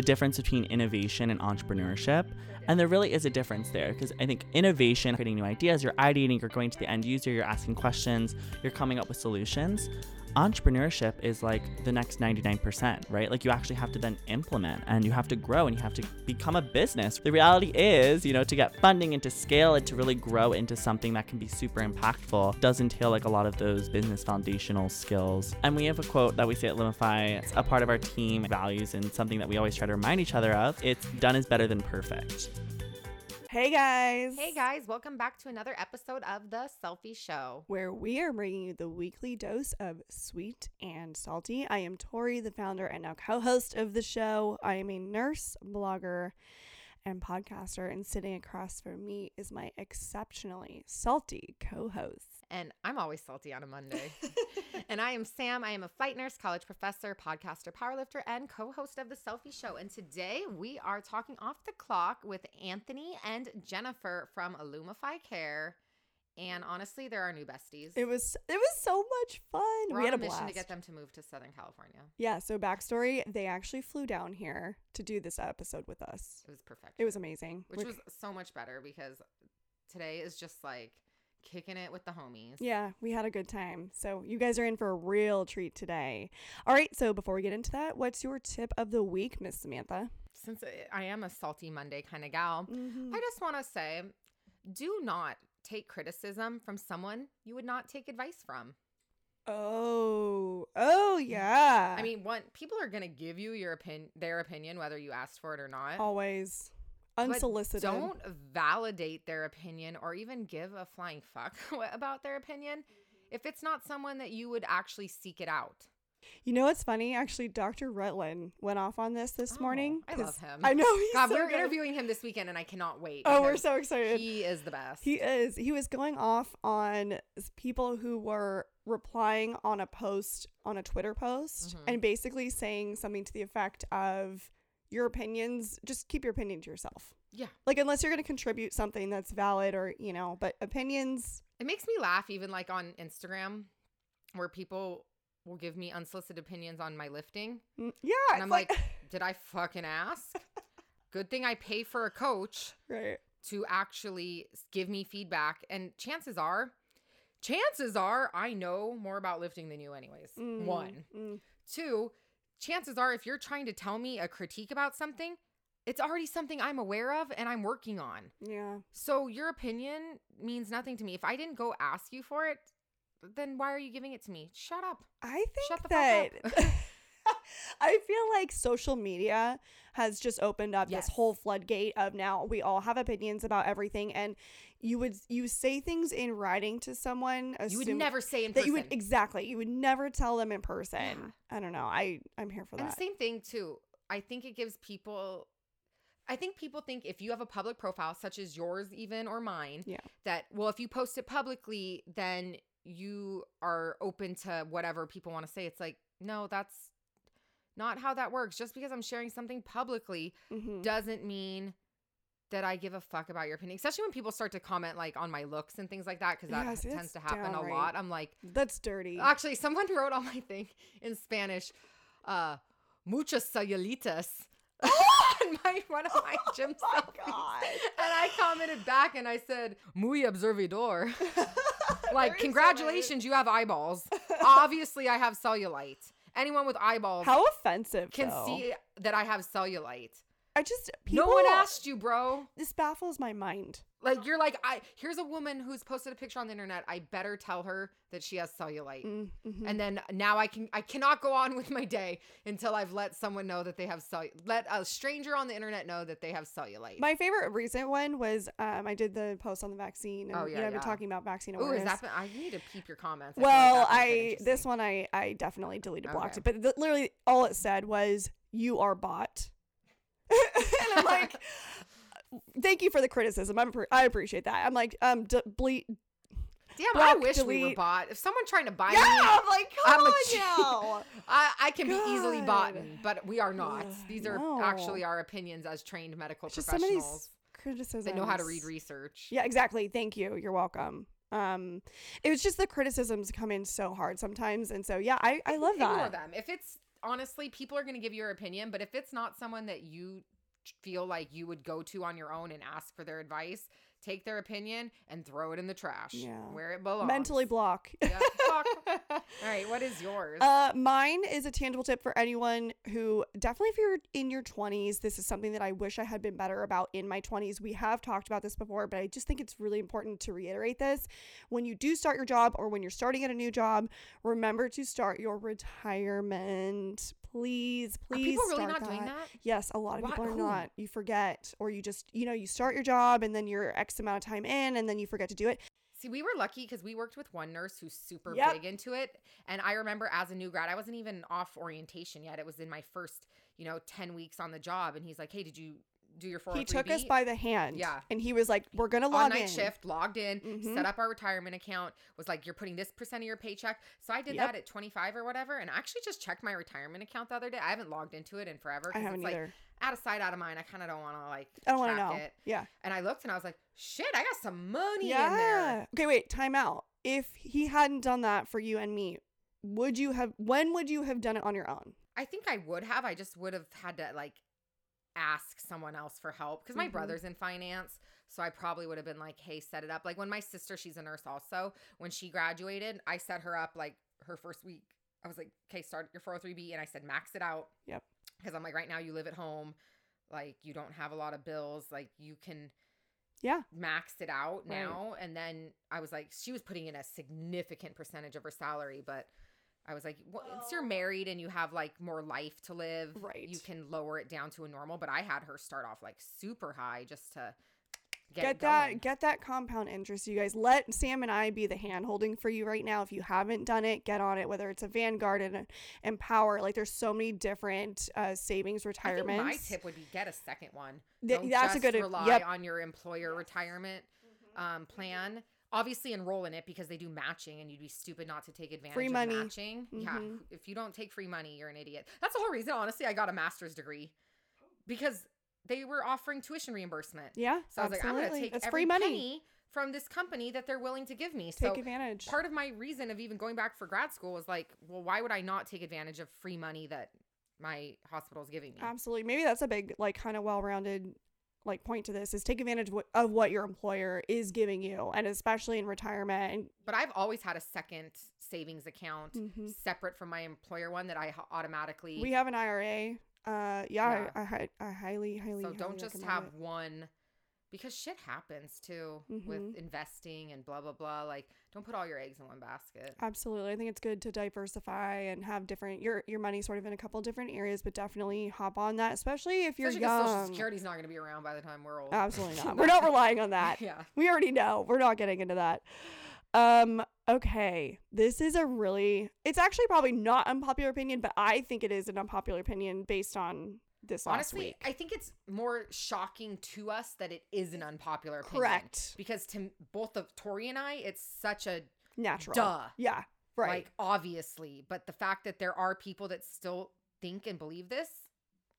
the difference between innovation and entrepreneurship. And there really is a difference there because I think innovation, creating new ideas, you're ideating, you're going to the end user, you're asking questions, you're coming up with solutions entrepreneurship is like the next 99%, right? Like you actually have to then implement and you have to grow and you have to become a business. The reality is, you know, to get funding and to scale and to really grow into something that can be super impactful does entail like a lot of those business foundational skills. And we have a quote that we say at Lumify, it's a part of our team values and something that we always try to remind each other of. It's done is better than perfect. Hey guys. Hey guys, welcome back to another episode of The Cellfie Show. Where we are bringing you the weekly dose of sweet and salty. I am Tori, the founder and now co host of the show. I am a nurse, blogger, and podcaster, and sitting across from me is my exceptionally salty co host. And I'm always salty on a Monday. and I am Sam. I am a flight nurse, college professor, podcaster, powerlifter, and co host of The Cellfie Show. And today we are talking off the clock with Anthony and Jennifferre from Lumify Care. And honestly, they're our new besties. It was it was so much fun. We're we had a a mission blast. to get them to move to Southern California. Yeah, so backstory, they actually flew down here to do this episode with us. It was perfect. It was amazing. which We're- was so much better because today is just like kicking it with the homies. Yeah, we had a good time. So you guys are in for a real treat today. All right, so before we get into that, what's your tip of the week, Miss Samantha? Since I am a salty Monday kind of gal, Mm-hmm. I just want to say do not take criticism from someone you would not take advice from. Oh, oh yeah. I mean, one people are going to give you your opinion their opinion whether you asked for it or not. always but unsolicited. Don't validate their opinion or even give a flying fuck about their opinion if it's not someone that you would actually seek it out. You know what's funny? Actually, Dr. Rutland went off on this this Oh, morning. I love him. I know. He's God, so we're good. interviewing him this weekend and I cannot wait. Oh, we're so excited. He is the best. He is. He was going off on people who were replying on a post, on a Twitter post, Mhm. and basically saying something to the effect of your opinions, just keep your opinion to yourself. yeah. Like, unless you're going to contribute something that's valid or, you know, but opinions, It makes me laugh even like on Instagram where people will give me unsolicited opinions on my lifting. mm, yeah. And I'm like, did I fucking ask? Good thing I pay for a coach right. to actually give me feedback. And chances are, chances are I know more about lifting than you, anyways. Mm, One. mm. Two, chances are if you're trying to tell me a critique about something, it's already something I'm aware of and I'm working on. Yeah. So your opinion means nothing to me. If I didn't go ask you for it, then why are you giving it to me? Shut up. I think Shut the that fuck up. I feel like social media has just opened up Yes. this whole floodgate of now we all have opinions about everything and you would you say things in writing to someone you would never say in that person. you would exactly you would never tell them in person. Yeah. I don't know. I I'm here for and that. the same thing too. I think it gives people I think people think if you have a public profile such as yours even or mine Yeah. that well if you post it publicly then you are open to whatever people want to say. It's like no, that's not how that works. Just because I'm sharing something publicly Mhm. doesn't mean that I give a fuck about your opinion, especially when people start to comment like on my looks and things like that, because that Yes, tends to happen a lot. I'm like, That's dirty. actually, someone wrote on my thing in Spanish, uh, muchas cellulitas. on my one of my gym Oh my selfies. God. And I commented back and I said, muy observador. like, congratulations, you have eyeballs. Obviously, I have cellulite. Anyone with eyeballs How offensive can though. see that I have cellulite. I just people, no one asked you, bro. This baffles my mind. Like you're like, I here's a woman who's posted a picture on the internet. I better tell her that she has cellulite. Mm, mhm. And then now I can I cannot go on with my day until I've let someone know that they have cell let a stranger on the internet know that they have cellulite. My favorite recent one was um, I did the post on the vaccine. And, Oh, you yeah, I've been talking about vaccine Ooh, awareness. is that been, I need to peep your comments. I like well, that one's been I this one I I definitely deleted blocked Okay. it, but th- literally all it said was "you are bot," and I'm like, "Thank you for the criticism. I'm appre- I appreciate that." I'm like, um, d- ble- Damn, I block, wish we were bought. If someone trying to buy yeah, me, I'm like, come I'm on now. I, I can be easily bought, but we are not. These are no. actually our opinions as trained medical Just some of these professionals. criticisms. They know how to read research. Yeah, exactly. Thank you. You're welcome. Um, it was just the criticisms come in so hard sometimes, and so yeah, I I love Ignore that. them. If it's honestly, people are going to give your opinion, but if it's not someone that you feel like you would go to on your own and ask for their advice, take their opinion and throw it in the trash Yeah. where it belongs. Mentally block. Yeah, block. All right, what is yours? Uh, mine is a tangible tip for anyone who definitely, if you're in your 20s, this is something that I wish I had been better about in my 20s. We have talked about this before, but I just think it's really important to reiterate this. When you do start your job or when you're starting at a new job, remember to start your retirement. Please, are please. people really not doing that? Yes, a lot of Why- people are who? not. You forget, or you just, you know, you start your job and then you're X amount of time in and then you forget to do it. See, we were lucky because we worked with one nurse who's super Yep. big into it. And I remember as a new grad, I wasn't even off orientation yet. It was in my first, you know, 10 weeks on the job. And he's like, hey, did you do your 403B? He took us by the hand. Yeah. And he was like, we're going to log night in. shift, logged in, Mhm. set up our retirement account, was like, you're putting this percent of your paycheck. So I did Yep. that at 25 or whatever. And I actually just checked my retirement account the other day. I haven't logged into it in forever. I haven't it's like either. out of sight, out of mind. I kind of don't want to like I don't want to track know. it. Yeah. And I looked and I was like, shit, I got some money in there. Okay, wait, time out. If he hadn't done that for you and me, would you have when would you have done it on your own? I think I would have. I just would have had to like ask someone else for help because my Mhm. brother's in finance. So I probably would have been like, hey, set it up. Like when my sister, she's a nurse also, when she graduated, I set her up like her first week. I was like, okay, start your 403B. And I said, max it out. Yep. Because I'm like, right now you live at home. Like you don't have a lot of bills. Like you can Yeah. max it out Right. now. And then I was like, she was putting in a significant percentage of her salary, but I was like, once you're married and you have like more life to live, Right. you can lower it down to a normal. But I had her start off like super high just to get, Get, that get that compound interest, you guys. Let Sam and I be the hand holding for you right now. If you haven't done it, get on it. Whether it's a Vanguard and Empower, like there's so many different uh, savings I think retirements. my tip would be get a second one. Th- Don't that's a good- rely yep. on your employer retirement Mm-hmm. um, plan. Obviously, enroll in it because they do matching, and you'd be stupid not to take advantage Free of money. matching. Yeah, Mhm. if you don't take free money, you're an idiot. That's the whole reason, honestly, I got a master's degree because they were offering tuition reimbursement. Yeah, So I was like, I'm going to take That's every free money. penny from this company that they're willing to give me. Take so advantage. part of my reason of even going back for grad school was like, well, why would I not take advantage of free money that my hospital is giving me? Absolutely. Maybe that's a big, like, kind of well-rounded, like, point to this is take advantage of what, of what your employer is giving you, and especially in retirement. And But I've always had a second savings account Mhm. separate from my employer one that i automatically. we have an IRA. Uh, yeah, Yeah. I, I, I highly, highly. so don't just have it. one because shit happens too Mhm. with investing and blah blah blah. Like, don't put all your eggs in one basket. Absolutely, I think it's good to diversify and have different your your money sort of in a couple different areas, but definitely hop on that, especially if you're Especially because Social young. Security's not going to be around by the time we're old. Absolutely not. We're not relying on that. yeah. We already know. We're not getting into that. Um, okay. This is a really it's actually probably not unpopular opinion, but I think it is an unpopular opinion based on this Honestly, week. I think it's more shocking to us that it is an unpopular opinion. Correct. Because to both of Tori and I, it's such a Natural. duh. Yeah. Right. Like obviously, but the fact that there are people that still think and believe this,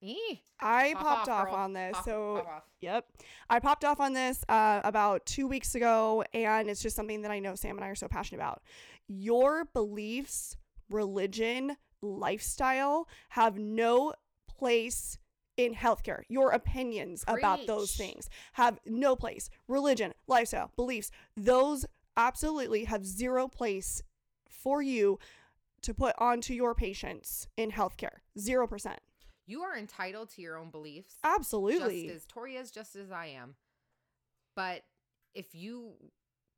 eh, I pop popped off, off, on this. pop- so pop. Yep. I popped off on this uh, about two weeks ago, and it's just something that I know Sam and I are so passionate about. Your beliefs, religion, lifestyle have no place in healthcare. Your opinions about those things have no place. Religion, lifestyle, beliefs, those absolutely have zero place for you to put onto your patients in healthcare. 0%. you are entitled to your own beliefs. Absolutely. Just as Tori is, just as I am. But if you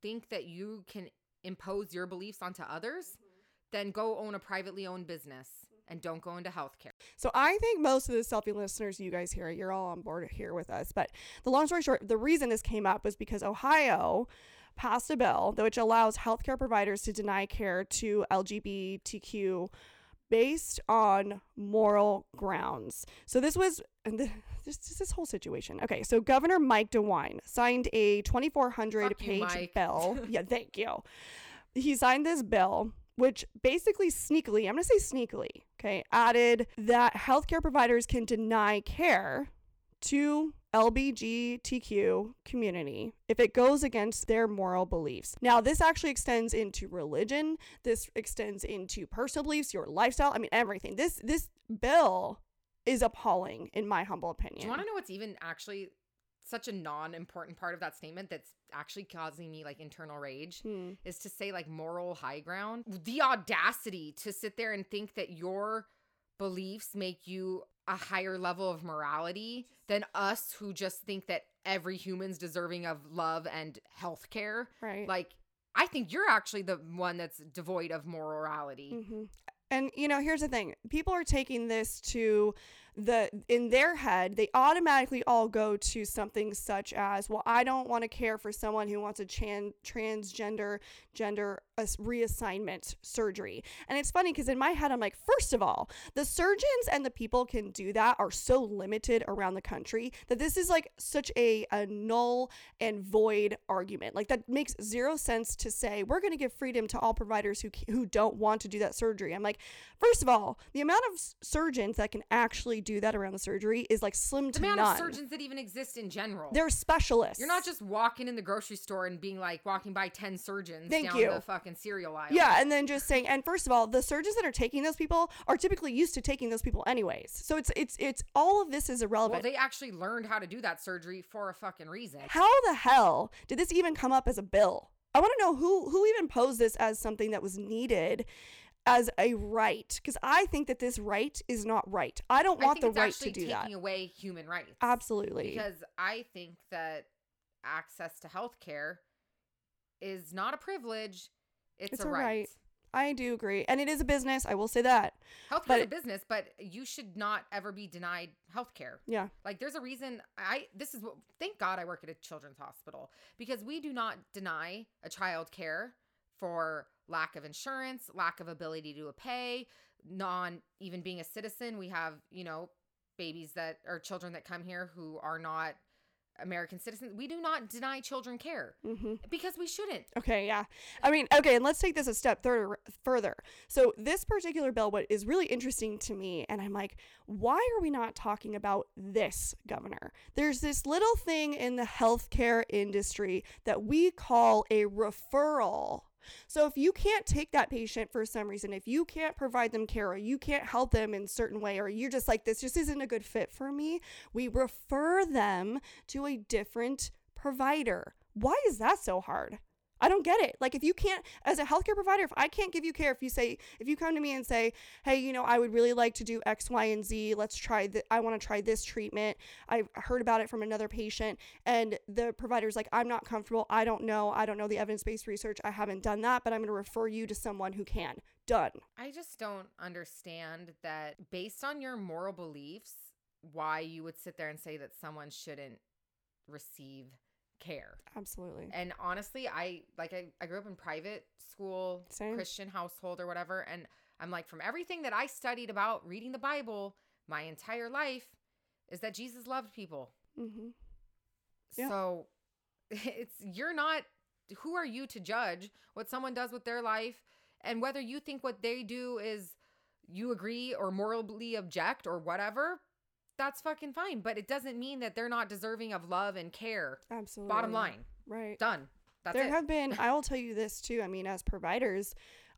think that you can impose your beliefs onto others, mm-hmm. then go own a privately owned business and don't go into healthcare. So I think most of the Cellfie listeners, you guys here, you're all on board here with us. But the long story short, the reason this came up was because Ohio passed a bill which allows healthcare providers to deny care to LGBTQ based on moral grounds. So this was and th- this this whole situation. Okay, so Governor Mike DeWine signed a 2400 Fuck page Mike. bill. yeah, thank you. He signed this bill which basically sneakily, I'm going to say sneakily, okay, added that healthcare providers can deny care to LBGTQ community if it goes against their moral beliefs. Now, this actually extends into religion. This extends into personal beliefs, your lifestyle. I mean, everything. This this bill is appalling, in my humble opinion. Do you want to know what's even actually such a non-important part of that statement that's actually causing me like internal rage Hmm. is to say like moral high ground. The audacity to sit there and think that your beliefs make you a higher level of morality than us who just think that every human's deserving of love and health care. Right. Like I think you're actually the one that's devoid of morality. hmm And you know, here's the thing: people are taking this to the in their head. They automatically all go to something such as, "Well, I don't want to care for someone who wants a tran- transgender gender reassignment surgery." And it's funny because in my head, I'm like, first of all, the surgeons and the people can do that are so limited around the country that this is like such a, a null and void argument. Like that makes zero sense to say we're going to give freedom to all providers who who don't want to do that surgery. I'm like, first of all, the amount of surgeons that can actually do that around the surgery is like slim to The amount none. of surgeons that even exist in general. They're specialists. You're not just walking in the grocery store and being like walking by 10 surgeons Thank down you. the fucking cereal aisle. Yeah, and then just saying, and first of all, the surgeons that are taking those people are typically used to taking those people anyways. So it's it's it's all of this is Well, irrelevant. they actually learned how to do that surgery for a fucking reason. How the hell did this even come up as a bill? I want to know who who even posed this as something that was needed as a right because I think that this right is not right. I don't I want think the right to do that. taking away human rights. Absolutely. Because I think that access to health care is not a privilege, it's, It's a, a right. right. I do agree. And it is a business, I will say that. Health care is a business, but you should not ever be denied health care. Yeah. Like there's a reason I this is what thank God I work at a children's hospital because we do not deny a child care for lack of insurance, lack of ability to pay, non even being a citizen. We have, you know, babies that are children that come here who are not American citizens. We do not deny children care Mhm. because we shouldn't. Okay, yeah. I mean, okay, and let's take this a step thir- further. So, this particular bill, what is really interesting to me, and I'm like, why are we not talking about this, Governor? There's this little thing in the healthcare industry that we call a referral. So, if you can't take that patient for some reason, if you can't provide them care or you can't help them in a certain way, or you're just like, this just isn't a good fit for me, we refer them to a different provider. Why is that so hard? I don't get it. Like if you can't as a healthcare provider, if I can't give you care, if you say if you come to me and say, "Hey, you know, I would really like to do X, Y, and Z. Let's try that. I want to try this treatment. I heard about it from another patient." And the provider's like, "I'm not comfortable. I don't know. I don't know the evidence-based research. I haven't done that, but I'm going to refer you to someone who can." Done. I just don't understand that based on your moral beliefs, why you would sit there and say that someone shouldn't receive care. Absolutely. And honestly, I like I, I grew up in private school, Same. Christian household or whatever. And I'm like, from everything that I studied about reading the Bible my entire life, is that Jesus loved people. Mm-hmm. Yeah. So it's you're not who are you to judge what someone does with their life and whether you think what they do is you agree or morally object or whatever that's fucking fine but it doesn't mean that they're not deserving of love and care Absolutely. bottom line Right. done that's there it have been i will tell you this too i mean as providers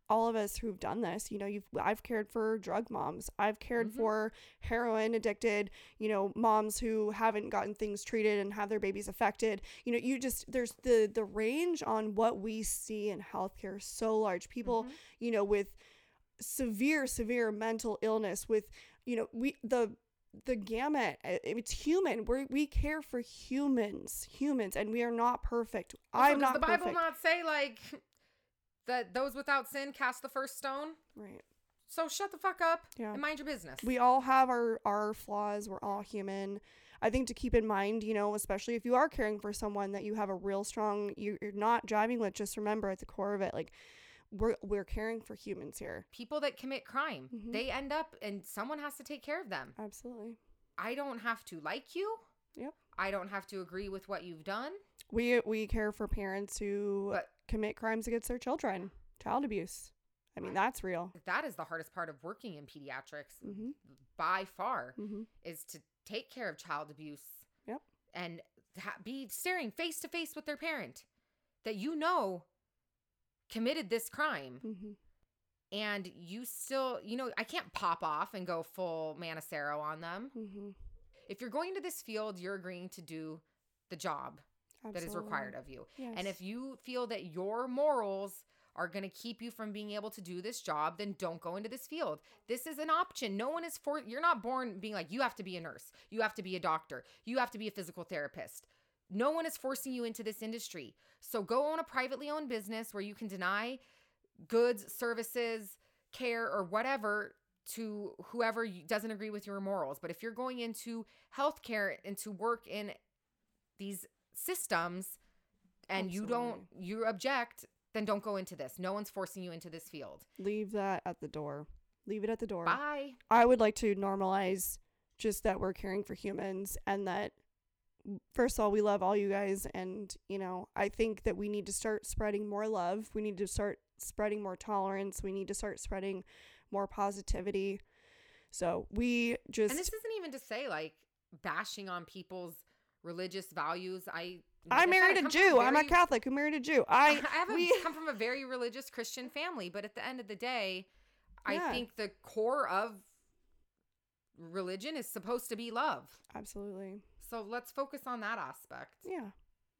all of us who've done this you know you've i've cared for drug moms i've cared Mhm. for heroin addicted you know moms who haven't gotten things treated and have their babies affected you know you just there's the the range on what we see in healthcare so large people Mhm. you know with severe severe mental illness with you know we the the gamut uh, it's human. We we care for humans humans and we are not perfect. I'm not the bible perfect. not say like that those without sin cast the first stone? Right. So shut the fuck up Yeah. and mind your business. We all have our our flaws. We're all human. I think to keep in mind you know especially if you are caring for someone that you have a real strong, you're not driving with just remember at the core of it like we're we're caring for humans here people that commit crime Mhm. they end up and someone has to take care of them absolutely I don't have to like you. Yep. I don't have to agree with what you've done. we we care for parents who But- commit crimes against their children child abuse i mean that's real That is the hardest part of working in pediatrics mm-hmm. by far Mm-hmm. is to take care of child abuse. Yep. and ha- be staring face to face with their parent that you know committed this crime. Hmm and you still you know i can't pop off and go full Manassero on them. Hmm if you're going to this field you're agreeing to do the job that is required of you. And if you feel that your morals are going to keep you from being able to do this job then don't go into this field. This is an option. No one is for you're not born being like you have to be a nurse. You have to be a doctor. You have to be a physical therapist no one is forcing you into this industry. So go own a privately owned business where you can deny goods services care or whatever to whoever doesn't agree with your morals. But if you're going into healthcare and to work in these systems and you don't you object then don't go into this. No one's forcing you into this field. Leave that at the door. Leave it at the door. bye. I would like to normalize just that we're caring for humans and that first of all we love all you guys and you know I think that we need to start spreading more love. We need to start spreading more tolerance. We need to start spreading more positivity. So we just and this isn't even to say like bashing on people's religious values i I married a come from Jew. I'm a Catholic who married a Jew. I, I haven't we come from a very religious Christian family, but at the end of the day, Yeah. I think the core of religion is supposed to be love. absolutely. So let's focus on that aspect. Yeah.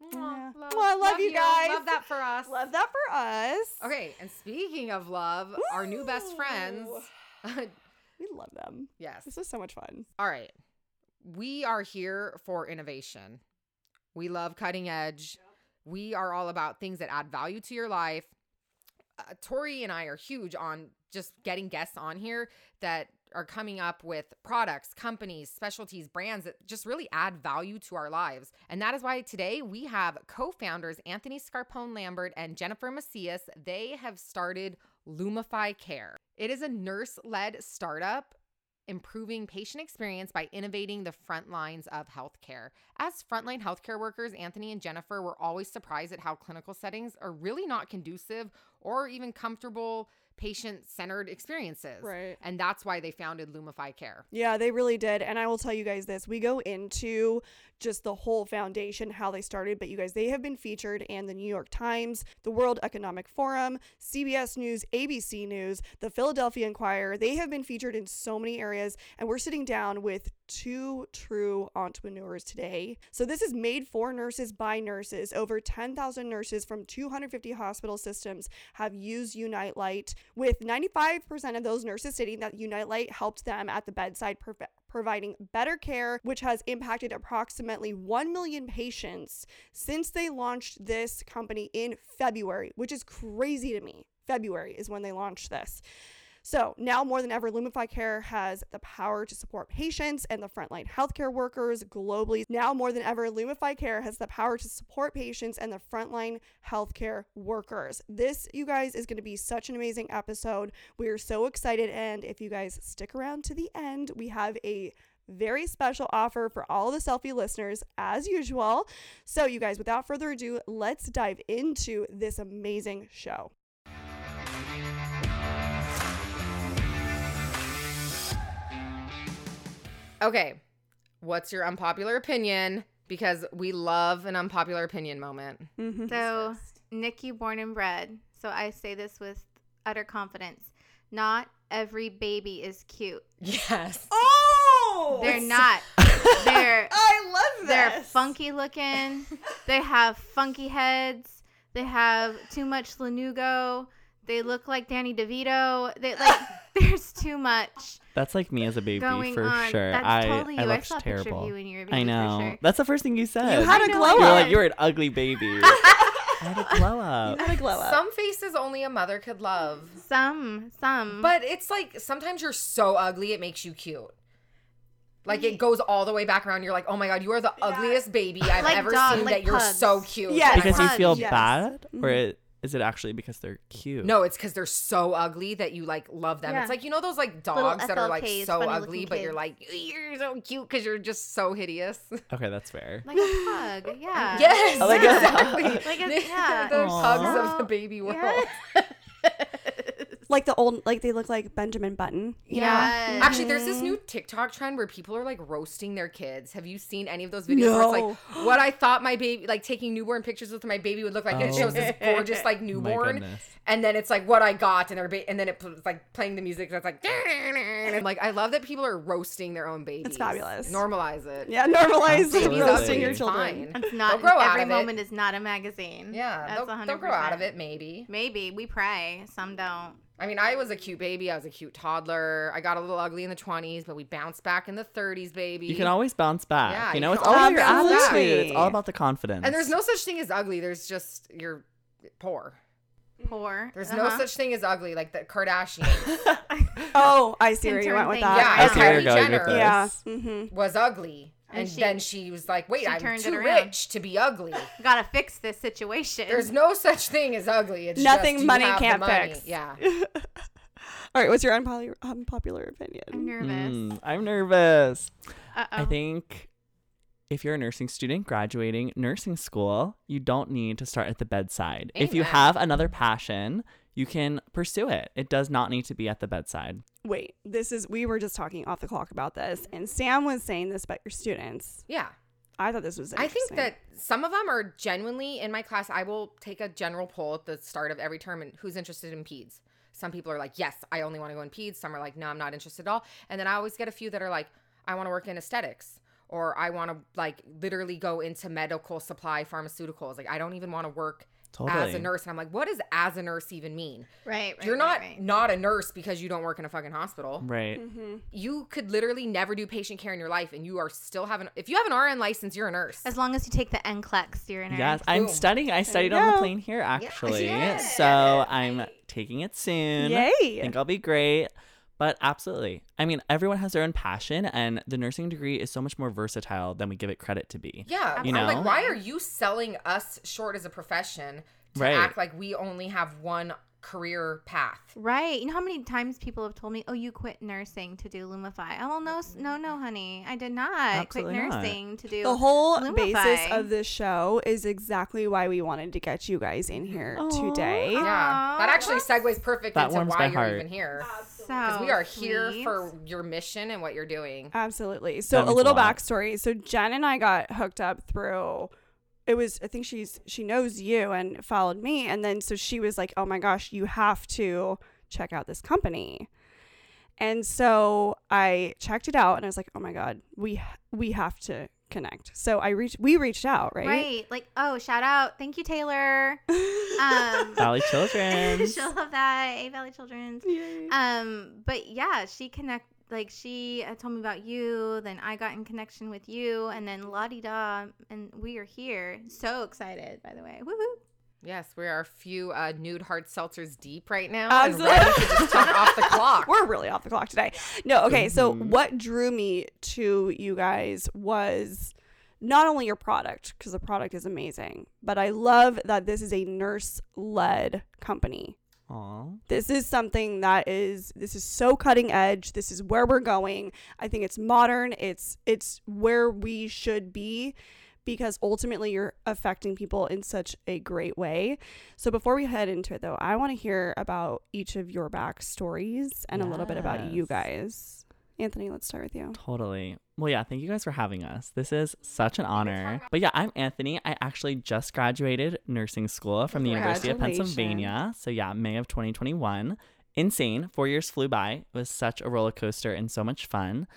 Mwah, Yeah. Love, Well, I love you guys. Love that for us. Love that for us. Okay, and speaking of love, our new best friends. We love them. yes. This is so much fun. All right. We are here for innovation. We love cutting edge. We are all about things that add value to your life. Uh, Tori and I are huge on just getting guests on here that are coming up with products, companies, specialties, brands that just really add value to our lives. And that is why today we have co founders Anthony Scarpone Lambert and Jennifferre Mancillas. They have started Lumify Care. It is a nurse led startup improving patient experience by innovating the front lines of healthcare. As frontline healthcare workers, Anthony and Jennifferre were always surprised at how clinical settings are really not conducive or even comfortable patient centered experiences. Right. And that's why they founded Lumify Care. Yeah, they really did. And I will tell you guys this. We go into just the whole foundation, how they started, but you guys, they have been featured in the New York Times, the World Economic Forum, CBS News, ABC News, the Philadelphia Inquirer. They have been featured in so many areas. And we're sitting down with two true entrepreneurs today. So this is made for nurses by nurses. Over 10,000 nurses from 250 hospital systems have used uNight Light, with 95% of those nurses stating that uNight Light helped them at the bedside, prov- providing better care, which has impacted approximately 1 million patients since they launched this company in February, which is crazy to me. February is when they launched this. So now more than ever, Lumify Care has the power to support patients and the frontline healthcare workers globally. Now more than ever, Lumify Care has the power to support patients and the frontline healthcare workers. This, you guys, is going to be such an amazing episode. We are so excited. And if you guys stick around to the end, we have a very special offer for all the Cellfie listeners as usual. So, you guys, without further ado, let's dive into this amazing show. Okay. What's your unpopular opinion? Because we love an unpopular opinion moment. Mm-hmm. So, NICU born and bred. So I say this with utter confidence. Not every baby is cute. Yes. Oh, They're not. They're I love this. they're funky looking. they have funky heads. They have too much lanugo. They look like Danny DeVito. They like there's too much That's like me as a baby going for on. sure. That's I totally you. I I, looked saw a picture terrible. of you when you were a baby I know. for sure. That's the first thing you said. You had I a glow up. You're like you're an ugly baby. I had a glow up. You had a glow up. Some faces only a mother could love. some some But it's like sometimes you're so ugly it makes you cute. Like it goes all the way back around. You're like, oh my god, you are the ugliest baby I've Like ever dog, seen. like that you're so cute. Yes. And I'm because you feel Yes. bad, or it, is it actually because they're cute? No, it's because they're so ugly that you like love them. Yeah. It's like you know those like dogs that are like so ugly, looking but you're like you're so cute because you're just so hideous. Okay, that's fair. like a pug. Yeah. yes, I like a- exactly. Like a- yeah. the Aw. pugs of the baby world. Yes. Like the old, like they look like Benjamin Button. You know? Yes. Actually, there's this new mm-hmm. TikTok trend where people are like roasting their kids. Have you seen any of those videos? Where it's like what I thought my baby, like taking newborn pictures with my baby would look like. And it Oh. shows this oh. gorgeous like newborn, and then it's like what I got, and their ba- and then it was like playing the music that's like. And like I love that people are roasting their own babies. fabulous. Normalize it. Yeah, normalize Absolutely. roasting your children. fine. It's not They'll grow out every of it. moment is not a magazine. Yeah, That's they'll, 100%. they'll grow out of it maybe. Maybe we pray. Some don't. I mean, I was a cute baby. I was a cute toddler. I got a little ugly in the 20s, but we bounced back in the 30s, baby. You can always bounce back. Yeah, you you know, can it's all about your attitude. back. It's all about the confidence. and there's no such thing as ugly. There's just you're poor. Poor. There's no Uh-huh. such thing as ugly, like the Kardashians Oh, I see where you went with that. Yeah, I and Kylie Jenner. Yeah. Mm-hmm. was ugly, and, And she- then she was like, "Wait, I'm turned too rich to be ugly." Gotta fix this situation. There's no such thing as ugly. It's Nothing just money can't money. fix. Yeah. All right, what's your unpopular, unpopular opinion? I'm nervous. Mm, I'm nervous. Uh I think if you're a nursing student graduating nursing school, you don't need to start at the bedside. If you have another passion, you can pursue it. It does not need to be at the bedside. Wait, this is we were just talking off the clock about this, and Sam was saying this about your students. Yeah. I thought this was. I think that some of them are genuinely in my class. I will take a general poll at the start of every term and who's interested in peds. Some people are like, yes, I only want to go in peds. Some are like, no, I'm not interested at all. And then I always get a few that are like, I want to work in aesthetics or I want to like literally go into medical supply pharmaceuticals. Like I don't even want to work Totally. as a nurse. And I'm like, what does as a nurse even mean? right, right. You're not right. not a nurse because you don't work in a fucking hospital. Right. Mhm. You could literally never do patient care in your life, and you are still having. If you have an RN license, you're a nurse. As long as you take the NCLEX, you're a nurse. Yes, I'm Boom. studying. I studied you on the go. plane here actually. yeah. So I'm taking it soon. I Yay! think I'll be great. But absolutely. I mean, everyone has their own passion, and the nursing degree is so much more versatile than we give it credit to be. Yeah, You I'm know? like, why are you selling us short as a profession to Right. act like we only have one career path? Right. You know how many times people have told me, "Oh, you quit nursing to do Lumify." Oh, well, no, no, no, honey, I did not Absolutely quit not. nursing to do. The whole Lumify. basis of this show is exactly why we wanted to get you guys in here Aw. today. Yeah, that actually segues perfect That into why you're heart. even here. so Because we are here sweet. for your mission and what you're doing. Absolutely. So a means a little backstory. So Jen and I got hooked up through it was I think she's she knows you and followed me and then so she was like, "Oh my gosh, you have to check out this company." And so I checked it out and I was like, "Oh my god, we we have to connect." So I reached we reached out, right? Right. Like, oh, shout out. Thank you, Taylor. Um, Valley Children's. she'll love that. A Valley Children's. Yay. Um, but yeah, she connect like she uh, told me about you. Then I got in connection with you, and then la di da, and we are here. So excited, by the way. Woo woo. Yes, we are a few uh, nude hard seltzers deep right now. Absolutely. And ready to just talk off the clock. We're really off the clock today. No, okay. So Mhm. what drew me to you guys was not only your product because the product is amazing, but I love that this is a nurse-led company. Aw. This is something that is this is so cutting edge. This is where we're going. I think it's modern. It's it's where we should be because ultimately you're affecting people in such a great way. So before we head into it though, I want to hear about each of your backstories and a little bit about you guys. Anthony, let's start with you. Totally. Well, yeah, thank you guys for having us. This is such an honor. But yeah, I'm Anthony. I actually just graduated nursing school from the University of Pennsylvania. So yeah, May of 2021. Insane. Four years flew by. It was such a roller coaster and so much fun.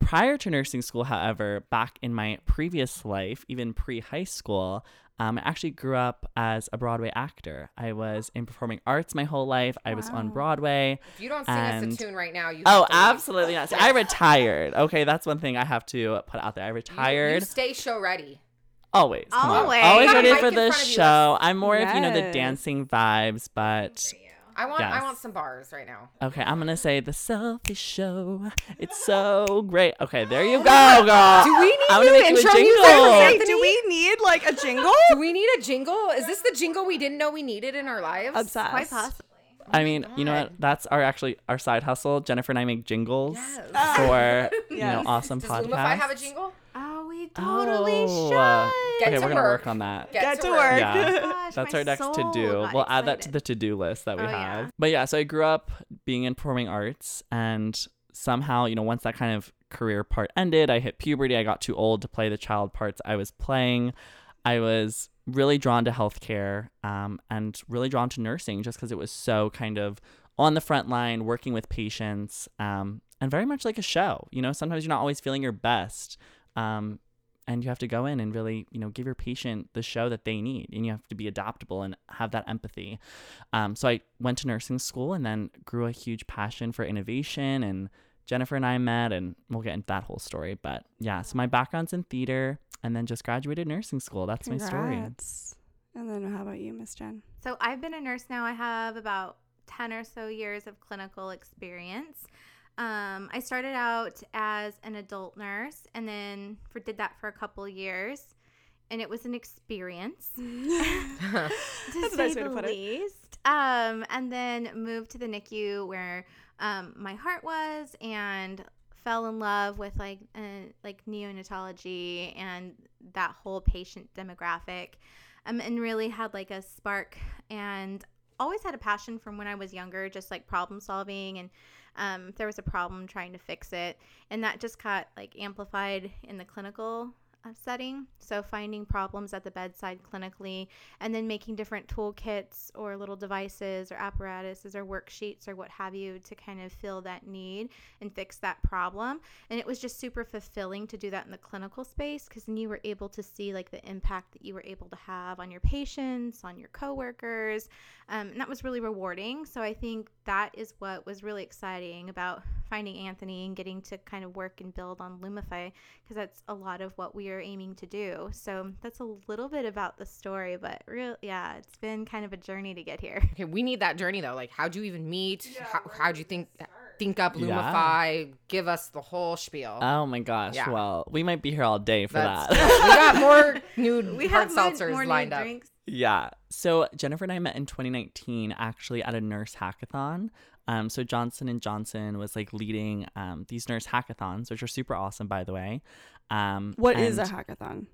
Prior to nursing school, however, back in my previous life, even pre high school, um, I actually grew up as a Broadway actor. I was in performing arts my whole life. I was on Broadway. If you don't sing us And- a tune right now, you Oh, have to leave. absolutely not. See, I retired. Okay, that's one thing I have to put out there. I You- retired. You, stay show ready. always. Always. Always You got a ready for the front of you, show. I'm more of, you know, the dancing vibes, but I want I want some bars right now. okay, I'm going to say the Cellfie show. It's so great. Okay, there you go, girl. Do we need I'm gonna new make you a intro jingle. music? Do we need like a jingle? Do we need a jingle? Is this the jingle we didn't know we needed in our lives? Obsessed. Quite possibly. I oh mean, you know what? That's our actually our side hustle. Jennifferre and I make jingles Yes. for you know Yes. awesome Does podcasts. Lumify have a jingle? We totally Oh, should. uh, Get okay, to we're gonna work. work on that. Get, Get to to work. work. Yeah. Gosh, That's our next to do. We'll add that to the to do list that we Oh, yeah. have. But yeah, so I grew up being in performing arts, and somehow, you know, once that kind of career part ended, I hit puberty. I got too old to play the child parts I was playing. I was really drawn to healthcare um, and really drawn to nursing just because it was so kind of on the front line, working with patients, um, and very much like a show. You know, sometimes you're not always feeling your best. Um, and you have to go in and really you know give your patient the show that they need and you have to be adaptable and have that empathy um, so i went to nursing school and then grew a huge passion for innovation and jennifer and i met and we'll get into that whole story but yeah so my background's in theater and then just graduated nursing school that's my story And then how about you, Miss Jen? So I've been a nurse now. I have about 10 or so years of clinical experience. Um, I started out as an adult nurse and then for, did that for a couple years. And it was an experience, to That's a say nice way to the put it. least. Um, and then moved to the NICU where um, my heart was and fell in love with like uh, like neonatology and that whole patient demographic um, and really had like a spark and always had a passion from when I was younger, just like problem solving and um, there was a problem, trying to fix it. And that just got like amplified in the clinical uh, setting. So finding problems at the bedside clinically and then making different toolkits or little devices or apparatuses or worksheets or what have you to kind of fill that need and fix that problem. And it was just super fulfilling to do that in the clinical space because then you were able to see like the impact that you were able to have on your patients, on your coworkers. Um, and that was really rewarding. So I think that is what was really exciting about finding Anthony and getting to kind of work and build on Lumify because that's a lot of what we are aiming to do. So that's a little bit about the story, but real, yeah, it's been kind of a journey to get here. Okay, we need that journey though. Like, how'd you even meet? how, how'd you think think up Yeah. Lumify? Give us the whole spiel. oh my gosh Yeah. well we might be here all day for That's- that we got more new We hard have seltzers more new lined up. drinks. Yeah. So Jennifferre and I met in 2019 actually at a nurse hackathon. Um, so Johnson and Johnson was like leading um, these nurse hackathons, which are super awesome, by the way. Um, What is a hackathon?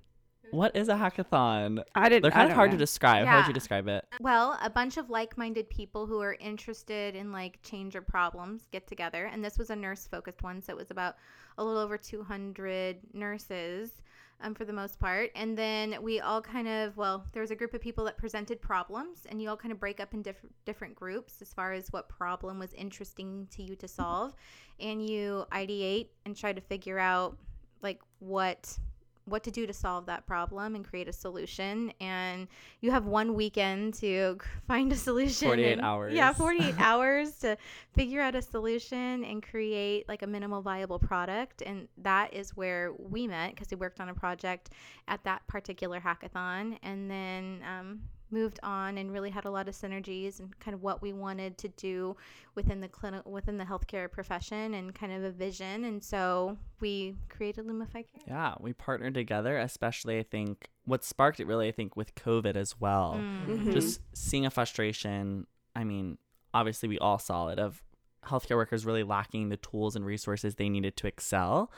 What is a hackathon? I didn't. They're kind of hard know. to describe. How would you describe it? Well, a bunch of like-minded people who are interested in like change or problems get together, and this was a nurse-focused one, so it was about a little over 200 nurses, um, for the most part. And then we all kind of, well, there was a group of people that presented problems, and you all kind of break up in different different groups as far as what problem was interesting to you to solve, and you ideate and try to figure out like what what to do to solve that problem and create a solution. And you have one weekend to find a solution 48 and- hours. yeah 48 hours to figure out a solution and create like a minimal viable product. And that is where we met because we worked on a project at that particular hackathon. And then um, moved on and really had a lot of synergies and kind of what we wanted to do within the clinic within the healthcare profession and kind of a vision and so we created lumify care Yeah, we partnered together, especially I think what sparked it really, I think, with COVID as well. Mm. Mhm. Just seeing a frustration. I mean, obviously, we all saw it of healthcare workers really lacking the tools and resources they needed to excel.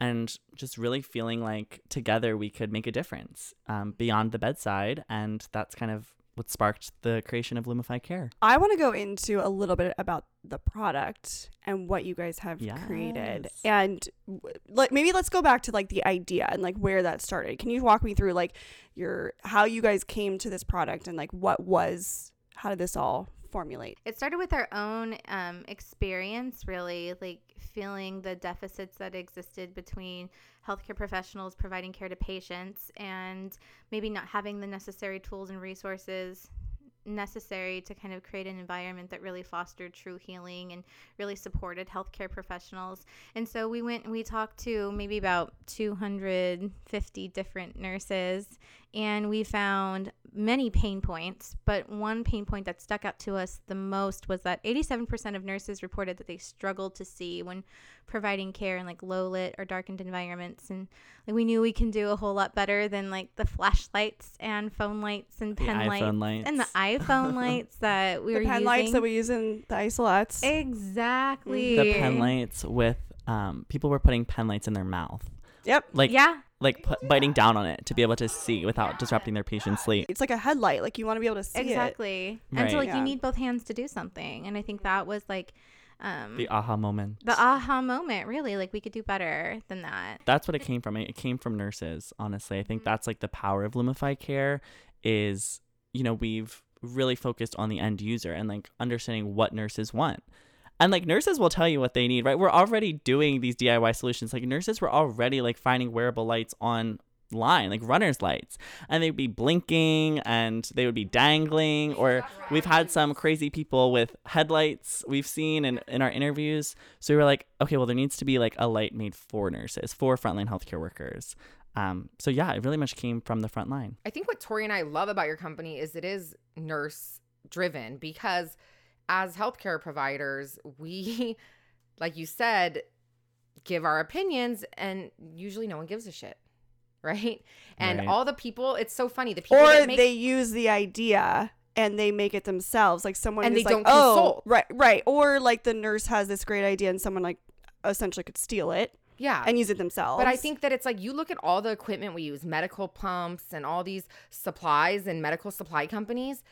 And just really feeling like together we could make a difference um, beyond the bedside. And that's kind of what sparked the creation of Lumify Care. I want to go into a little bit about the product and what you guys have created, and like maybe let's go back to like the idea and like where that started. Can you walk me through like your how you guys came to this product and like what was how did this all formulate? It started with our own um, experience, really, like feeling the deficits that existed between healthcare professionals providing care to patients and maybe not having the necessary tools and resources necessary to kind of create an environment that really fostered true healing and really supported healthcare professionals. And so we went and we talked to maybe about 250 different nurses and we found many pain points, but one pain point that stuck out to us the most was that 87% of nurses reported that they struggled to see when providing care in like low lit or darkened environments and like we knew we can do a whole lot better than like the flashlights and phone lights and The pen lights lights. and the iPhone lights that we the were pen using. lights that we use in the isolettes. exactly The pen lights with um, people were putting pen lights in their mouth. Yep. Like yeah like pu- biting down on it to be able to see without disrupting their patient's sleep. It's like a headlight. Like you want to be able to see it. exactly. And so like Yeah. you need both hands to do something. And I think that was like um The aha moment. the aha moment, really. Like we could do better than that. that's what it came from. It it came from nurses, honestly. I think that's like the power of Lumify Care is, you know, we've really focused on the end user and like understanding what nurses want. And like nurses will tell you what they need, right? We're already doing these DIY solutions. Like nurses were already like finding wearable lights online, like runner's lights, and they'd be blinking and they would be dangling. Or we've had some crazy people with headlights we've seen in, in our interviews. So we were like, okay, well, there needs to be like a light made for nurses, for frontline healthcare workers. Um, so yeah, it really much came from the front line. I think what Tori and I love about your company is it is nurse driven because as healthcare providers, we, like you said, give our opinions and usually no one gives a shit. Right. And Right. all the people, it's so funny. The people Or make, they use the idea and they make it themselves. Like someone And is they like, don't oh, consult." right, right. Or like the nurse has this great idea and someone like essentially could steal it yeah. and use it themselves. But I think that it's like you look at all the equipment we use, medical pumps and all these supplies and medical supply companies,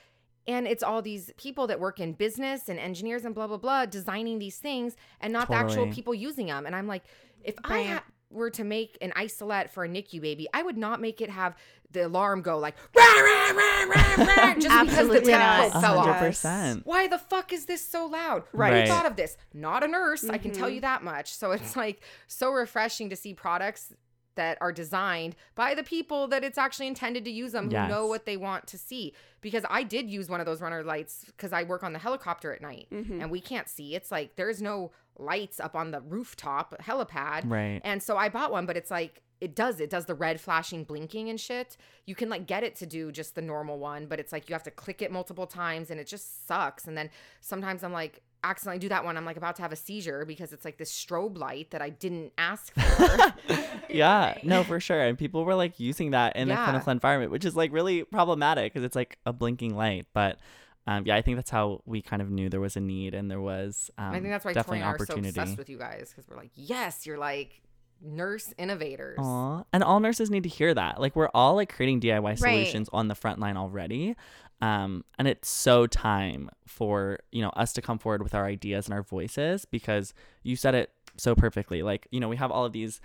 and it's all these people that work in business and engineers and blah blah blah designing these things and not the actual people using them. And I'm like, if I ha- were to make an isolette for a NICU baby, I would not make it have the alarm go like rah, rah, rah, rah, rah, just because the Absolutely not. template A fell off. Why the fuck is this so loud? Right. Who thought of this? Not a nurse. I can tell you mm-hmm. that much. So it's like so refreshing to see products that are designed by the people that it's actually intended to use them who know what they want to see. Because I did use one of those runner lights because I work on the helicopter at night Mhm. and we can't see. It's like there's no lights up on the rooftop helipad. Right. And so I bought one, but it's like it does it does the red flashing blinking and shit. You can like get it to do just the normal one, but it's like you have to click it multiple times and it just sucks. And then sometimes I'm like accidentally do that one. I'm like about to have a seizure because it's like this strobe light that I didn't ask for. yeah, no, for sure. And people were like using that in Yeah. clinical environment, which is like really problematic because it's like a blinking light. But um, yeah, I think that's how we kind of knew there was a need and there was um, I think that's why definitely and I are so opportunity. obsessed with you guys because we're like, yes, you're like nurse innovators. Aw. And all nurses need to hear that. Like we're all like creating DIY Right. solutions on the front line already. Um, and it's so time for, you know, us to come forward with our ideas and our voices because you said it so perfectly. Like, you know, we have all of these,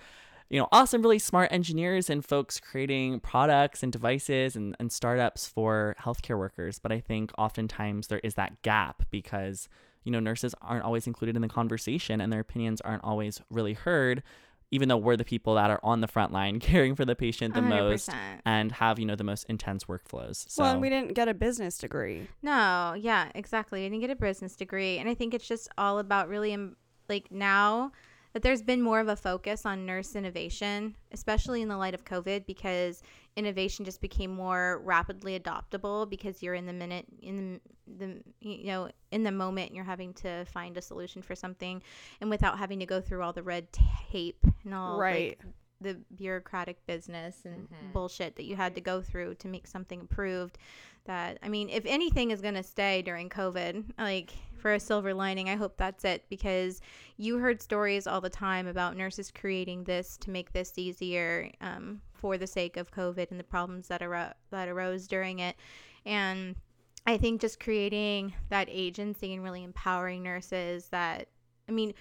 you know, awesome, really smart engineers and folks creating products and devices and, and startups for healthcare workers. But I think oftentimes there is that gap because, you know, nurses aren't always included in the conversation and their opinions aren't always really heard even though we're the people that are on the front line caring for the patient the most 100%. and have you know the most intense workflows so well, and we didn't get a business degree. No, yeah, exactly. I didn't get a business degree, and I think it's just all about really um, like now that there's been more of a focus on nurse innovation, especially in the light of COVID, because innovation just became more rapidly adoptable because you're in the minute in the, the you know in the moment you're having to find a solution for something and without having to go through all the red tape and all Right. like, the bureaucratic business and Mhm. bullshit that you had to go through to make something approved that i mean if anything is going to stay during covid like for a silver lining. I hope that's it because you heard stories all the time about nurses creating this to make this easier um, for the sake of covid and the problems that, aro- that arose during it. And i think just creating that agency and really empowering nurses that i mean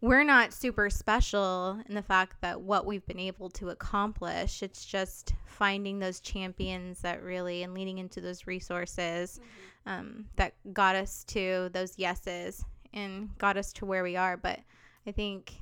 we're not super special in the fact that what we've been able to accomplish it's just finding those champions that really and leaning into those resources um, that got us to those yeses and got us to where we are. But i think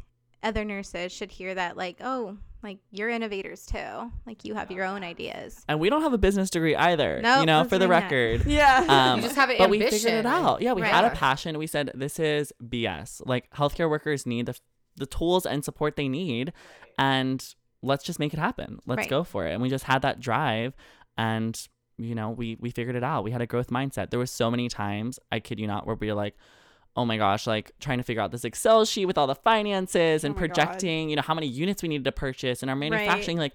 other nurses should hear that like oh like you're innovators too. Like you have your own ideas. And we don't have a business degree either Nope, you know for the bring that. record. Yeah. um, You just have an but we figured it out. Yeah we Right. had a passion. We said this is bs like healthcare workers need the, the tools and support they need and let's just make it happen. Let's Right. go for it. And we just had that drive and you know we we figured it out. We had a growth mindset. There was so many times i kid you not where we were like oh my gosh like trying to figure out this excel sheet with all the finances and Oh my God. projecting you know how many units we needed to purchase and our manufacturing like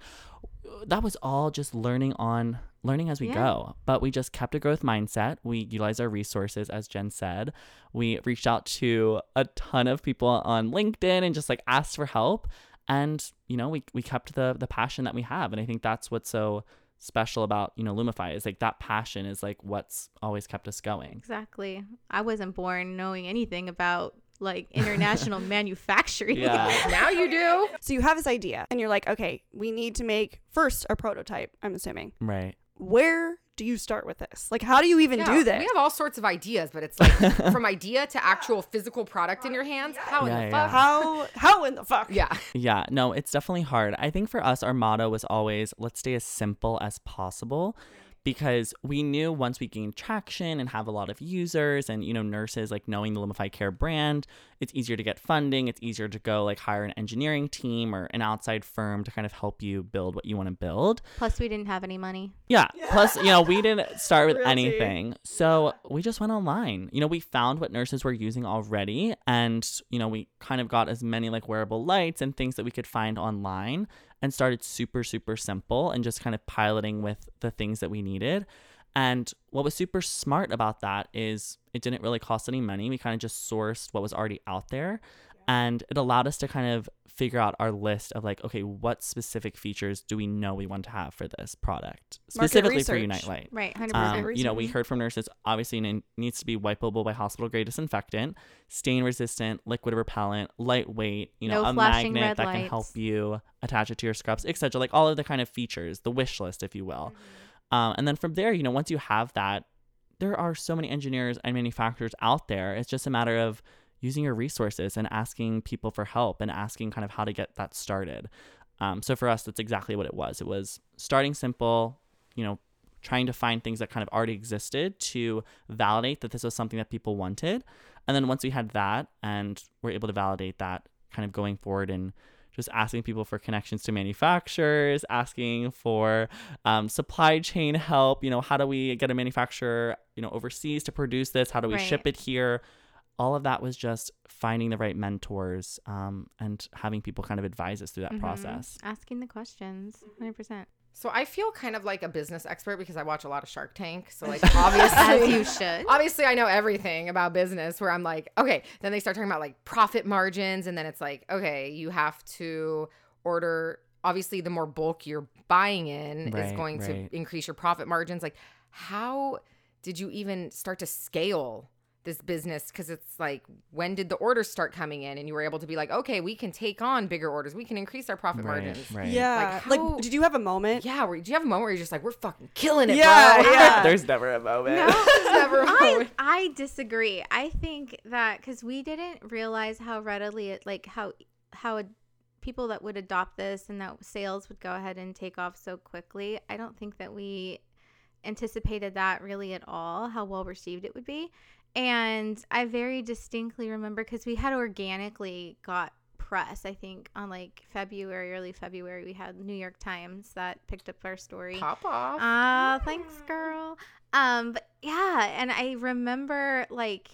that was all just learning on learning as we Yeah. go. But we just kept a growth mindset. We utilized our resources as jen said. We reached out to a ton of people on linkedin and just like asked for help. And you know we we kept the the passion that we have. And i think that's what's so special about you know lumify is like that passion is like what's always kept us going Exactly. I wasn't born knowing anything about like international manufacturing. yeah now you do. So you have this idea and you're like, okay, we need to make first a prototype, I'm assuming. right Where do you start with this? Like, how do you even Yeah, do this? We have all sorts of ideas, but it's like from idea to actual physical product in your hands. How Yeah, in the yeah. fuck? how, how in the fuck? Yeah. Yeah, no, it's definitely hard. I think for us, our motto was always let's stay as simple as possible because we knew once we gained traction and have a lot of users and, you know, nurses like knowing the Lumify Care brand, it's easier to get funding. It's easier to go like hire an engineering team or an outside firm to kind of help you build what you want to build. Plus, we didn't have any money. Yeah. Plus, you know, we didn't start with Realty. anything. So we just went online. You know, we found what nurses were using already. And, you know, we kind of got as many like wearable lights and things that we could find online and started super, super simple and just kind of piloting with the things that we needed. And what was super smart about that is it didn't really cost any money. We kind of just sourced what was already out there. And it allowed us to kind of figure out our list of like, okay, what specific features do we know we want to have for this product, specifically for. uNight Light? Right. 100%. Um, you know, we heard from nurses, obviously, it needs to be wipeable by hospital grade disinfectant, stain resistant, liquid repellent, lightweight, you know, No a magnet that can help you attach it to your scrubs, etc. Like all of the kind of features, the wish list, if you will. Um, and then from there, you know, once you have that, there are so many engineers and manufacturers out there. It's just a matter of using your resources and asking people for help and asking kind of how to get that started. Um, so for us, that's exactly what it was. It was starting simple, you know, trying to find things that kind of already existed to validate that this was something that people wanted. And then once we had that and we're able to validate that, kind of going forward and just asking people for connections to manufacturers, asking for um, supply chain help. You know, how do we get a manufacturer, you know, overseas to produce this? How do we ship it here? All of that was just finding the right mentors um, and having people kind of advise us through that Mhm. process. Asking the questions. 100%. So I feel kind of like a business expert because I watch a lot of Shark Tank. So like As obviously you should. obviously I know everything about business where I'm like, okay, then they start talking about like profit margins and then it's like, okay, you have to order obviously the more bulk you're buying in is going right. to increase your profit margins. Like how did you even start to scale this business because it's like when did the orders start coming in and you were able to be like okay we can take on bigger orders we can increase our profit Right, margins right. Yeah. Like, Like, did you have a moment? yeah where, do you have a moment where you're just like we're fucking killing it Yeah, bro yeah. There's never a moment. no there's never a I, moment. I disagree. I think that because we didn't realize how readily it like how how it, people that would adopt this and that sales would go ahead and take off so quickly. I don't think that we anticipated that really at all. How well received it would be, and I very distinctly remember because we had organically got press. I think on like February, early February, we had New York Times that picked up our story. pop off Ah, thanks, girl. Um, but yeah, and I remember like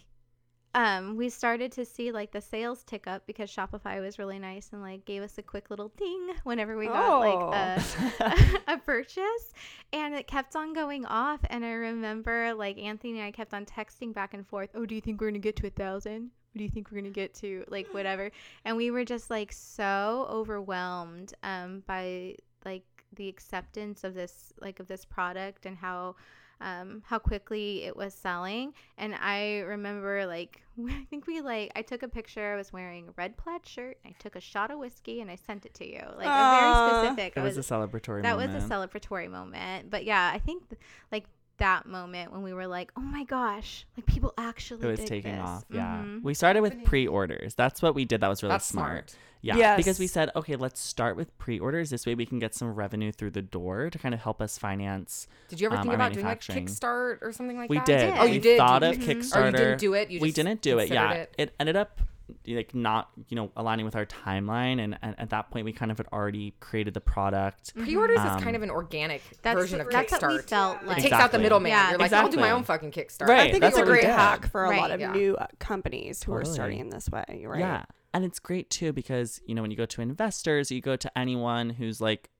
um we started to see like the sales tick up because Shopify was really nice and like gave us a quick little ding whenever we got like a, a purchase and it kept on going off and I remember like Anthony and I kept on texting back and forth, "Oh, do you think we're going to get to a 1000? What do you think we're going to get to like whatever?" And we were just like so overwhelmed um by like the acceptance of this like of this product and how um how quickly it was selling and i remember like i think we like i took a picture i was wearing a red plaid shirt i took a shot of whiskey and i sent it to you like a Aw. very specific It I was a celebratory that moment. was a celebratory moment but yeah i think th- like that moment when we were like oh my gosh like people actually it was dig taking this. off. Yeah. Mhm. We started with pre-orders. That's what we did. That was really that's smart. smart Yeah. Because we said, okay, let's start with pre-orders. This way we can get some revenue through the door to kind of help us finance. did you ever Um, think about doing like manufacturing. kickstart or something like that? we that did. oh you we did thought You of did? Kickstarter. or you didn't do it you we didn't do it. Yeah. considered It. ended up like not, you know, aligning with our timeline. And, and at that point we kind of had already created the product. pre-orders Um, is kind of an organic that's, version of Kickstarter, that's kickstart what we felt like it takes out the middleman Yeah, you're like i'll do my own fucking kickstart Right, I think that's it's a great hack for a lot of Yeah. new uh, companies who are starting in this way. Right? Yeah. And it's great too because, you know, when you go to investors, you go to anyone who's like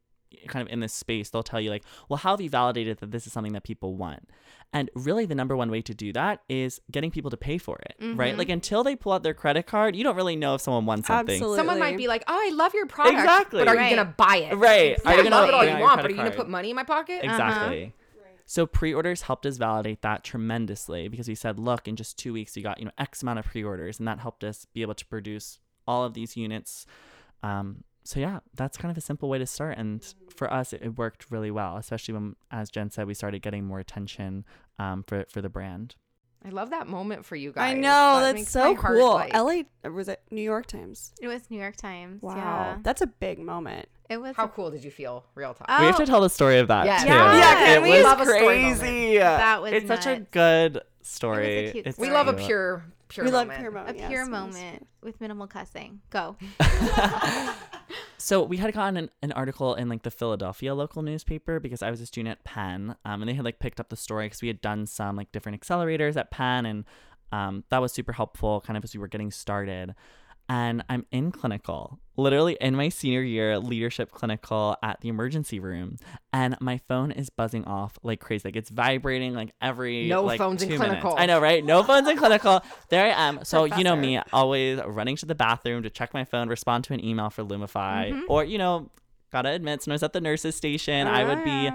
kind of in this space, they'll tell you like, well, how have you validated that this is something that people want? And really, the number one way to do that is getting people to pay for it, right? Mhm. Like until they pull out their credit card, you don't really know if someone wants something. Absolutely. Someone might be like, "Oh, I love your product, Exactly. but are you gonna buy it? Right. I Are you gonna love it all you want, but are you gonna put money in my pocket?" Exactly. So pre-orders helped us validate that tremendously because we said, look, in just two weeks you got you know X amount of pre-orders, and that helped us be able to produce all of these units. Um, so yeah, that's kind of a simple way to start, and for us, it, it worked really well, especially when, as Jen said, we started getting more attention um, for for the brand. I love that moment for you guys. I know That that's so cool. like- LA or was it New York Times? It was New York Times. Wow, Yeah. that's a big moment. It was. How a- cool did you feel? Real talk. we have Oh. to tell the story of that Yes. too. Yeah. Yeah, It we? was- love a story crazy. That was it's such a good story. cute It's we love a pure, pure. we love moment. pure a moment. pure yes, yes. moment with minimal cussing. Go. So we had gotten an, an article in like the Philadelphia local newspaper because I was a student at Penn, um, and they had like picked up the story because we had done some like different accelerators at Penn, and um, that was super helpful kind of as we were getting started. And I'm in clinical, literally in my senior year leadership clinical at the emergency room, and my phone is buzzing off like crazy. Like it's vibrating like every No like, phones in minutes. clinical. I know, right? No phones in clinical. There I am. So you know me, always running to the bathroom to check my phone, respond to an email for Lumify, Mm-hmm. or you know, gotta admit, was at the nurses station, I would be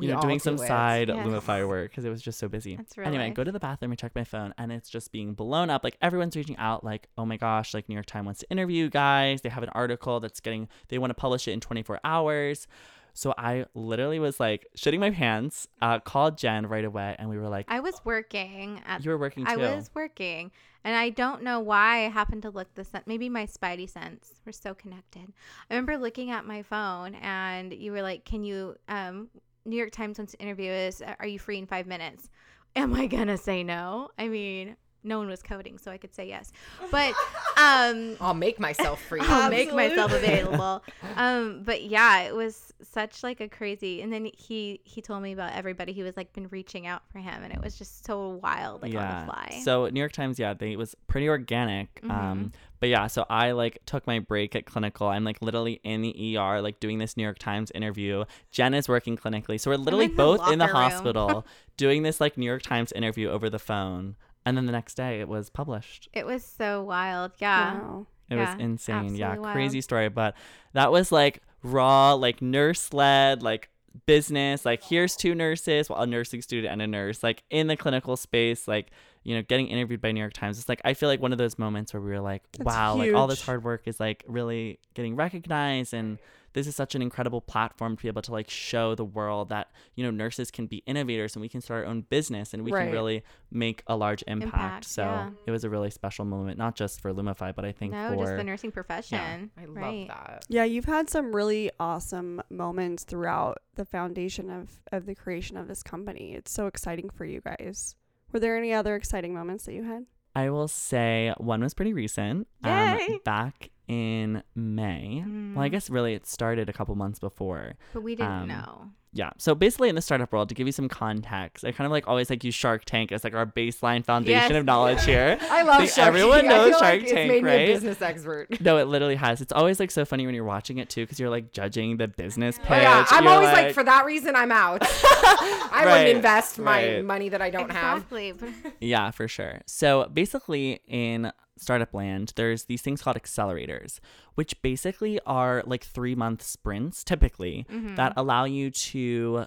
you know doing do some it. side Yes. Lumify work because it was just so busy. That's real Anyway, life. go to the bathroom and check my phone, and it's just being blown up. Like everyone's reaching out, like, oh my gosh, like New York Times wants to interview you guys. They have an article that's getting, they want to publish it in 24 hours. So I literally was like shitting my pants, uh, called Jen right away, and we were like, I was working at. you were working too. I was working, and I don't know why I happened to look this. Maybe my spidey sense. We're so connected. I remember looking at my phone, and you were like, "Can you?" Um, New York Times wants to interview us. Are you free in five minutes? Am I gonna say no? I mean, no one was coding, so I could say yes. But um, I'll make myself free. I'll make myself available. Um, but yeah, it was such like a crazy. And then he he told me about everybody who was like been reaching out for him, and it was just so wild, like on the fly. So New York Times, yeah, they it was pretty organic. Mm-hmm. Um, but yeah, so I like took my break at clinical. I'm like literally in the ER, like doing this New York Times interview. Jen is working clinically, so we're literally in both in the room. hospital doing this like New York Times interview over the phone. And then the next day, it was published. it was so wild. Yeah. Wow. It Yeah, was insane. Yeah, wild. crazy story. But that was like raw, like nurse led, like business. Like here's two nurses, well, a nursing student and a nurse, like in the clinical space, like you know, getting interviewed by New York Times. It's like I feel like one of those moments where we were like, That's wow, like all this hard work is like really getting recognized and this is such an incredible platform to be able to like show the world that you know nurses can be innovators and we can start our own business and we Right. can really make a large impact. Impact, so yeah. it was a really special moment, not just for Lumify, but I think No, for just the nursing profession. I love right. that. Yeah, you've had some really awesome moments throughout the foundation of of the creation of this company. It's so exciting for you guys. Were there any other exciting moments that you had? I will say one was pretty recent. Yay! Um, back in May. Well, I Mm. guess really it started a couple months before. But we didn't Um, know. Yeah. So basically, in the startup world, to give you some context, I kind of like always like use Shark Tank as like our baseline foundation Yes. of knowledge here. I love think Shark everyone Tank. I knows Shark like it's Tank, made me right? a business expert. No, it literally has. It's always like so funny when you're watching it too, because you're like judging the business pitch. Oh, yeah, I'm You're always like, for that reason, I'm out. I Right, wouldn't invest my right. money that I don't have. exactly. But Yeah, for sure. So basically, in startup land, there's these things called accelerators, which basically are like three month sprints typically Mm-hmm. that allow you to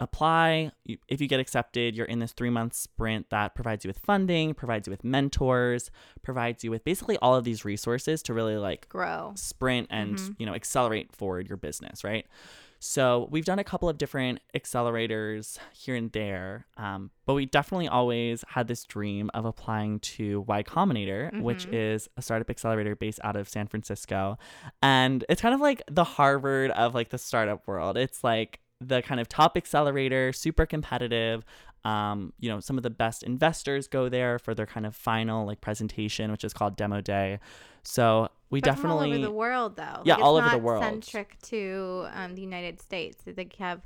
apply. If you get accepted, you're in this three month sprint that provides you with funding, provides you with mentors, provides you with basically all of these resources to really like grow. sprint and Mhm. you know accelerate forward your business right so we've done a couple of different accelerators here and there um, but we definitely always had this dream of applying to y combinator which Mhm. is a startup accelerator based out of san francisco and it's kind of like the harvard of like the startup world it's like the kind of top accelerator super competitive um, you know some of the best investors go there for their kind of final like presentation which is called demo day so we But definitely all over the world, though. Yeah, Like, all it's over the not world. Centric to um, the United States, they have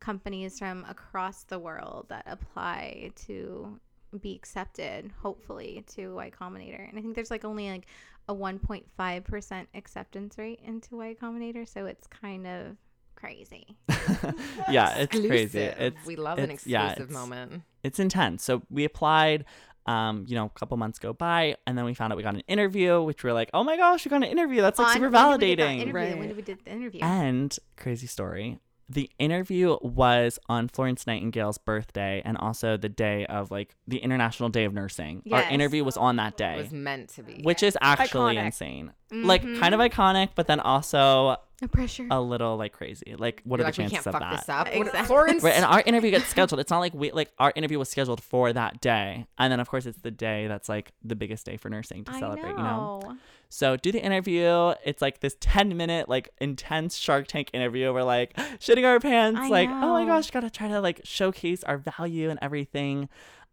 companies from across the world that apply to be accepted, hopefully, to Y Combinator. And I think there's like only like a 1.5% acceptance rate into Y Combinator, so it's kind of crazy. yeah, it's crazy. It's we love an it's- yeah, exclusive it's- moment. it's intense. So we applied. Um, you know, a couple months go by, and then we found out we got an interview, which we're like, "Oh my gosh, we got an interview! That's like On- super when did we get that validating." interview? Right. When did we do the interview? And crazy story. The interview was on Florence Nightingale's birthday and also the day of like the International Day of Nursing. Our interview was on that day. It was meant to be. which is actually Iconic. insane. Like Mhm. kind of iconic, but then also no pressure. a little like crazy. Like what You're are like, the chances can't of fuck that? this up. What- Exactly. Florence. Right, and our interview gets scheduled. It's not like we like our interview was scheduled for that day, and then of course it's the day that's like the biggest day for nursing to I celebrate. You know, know. so do the interview. It's like this ten minute like intense Shark Tank interview. We're like shitting our pants, I like oh my gosh, gotta try to like showcase our value and everything.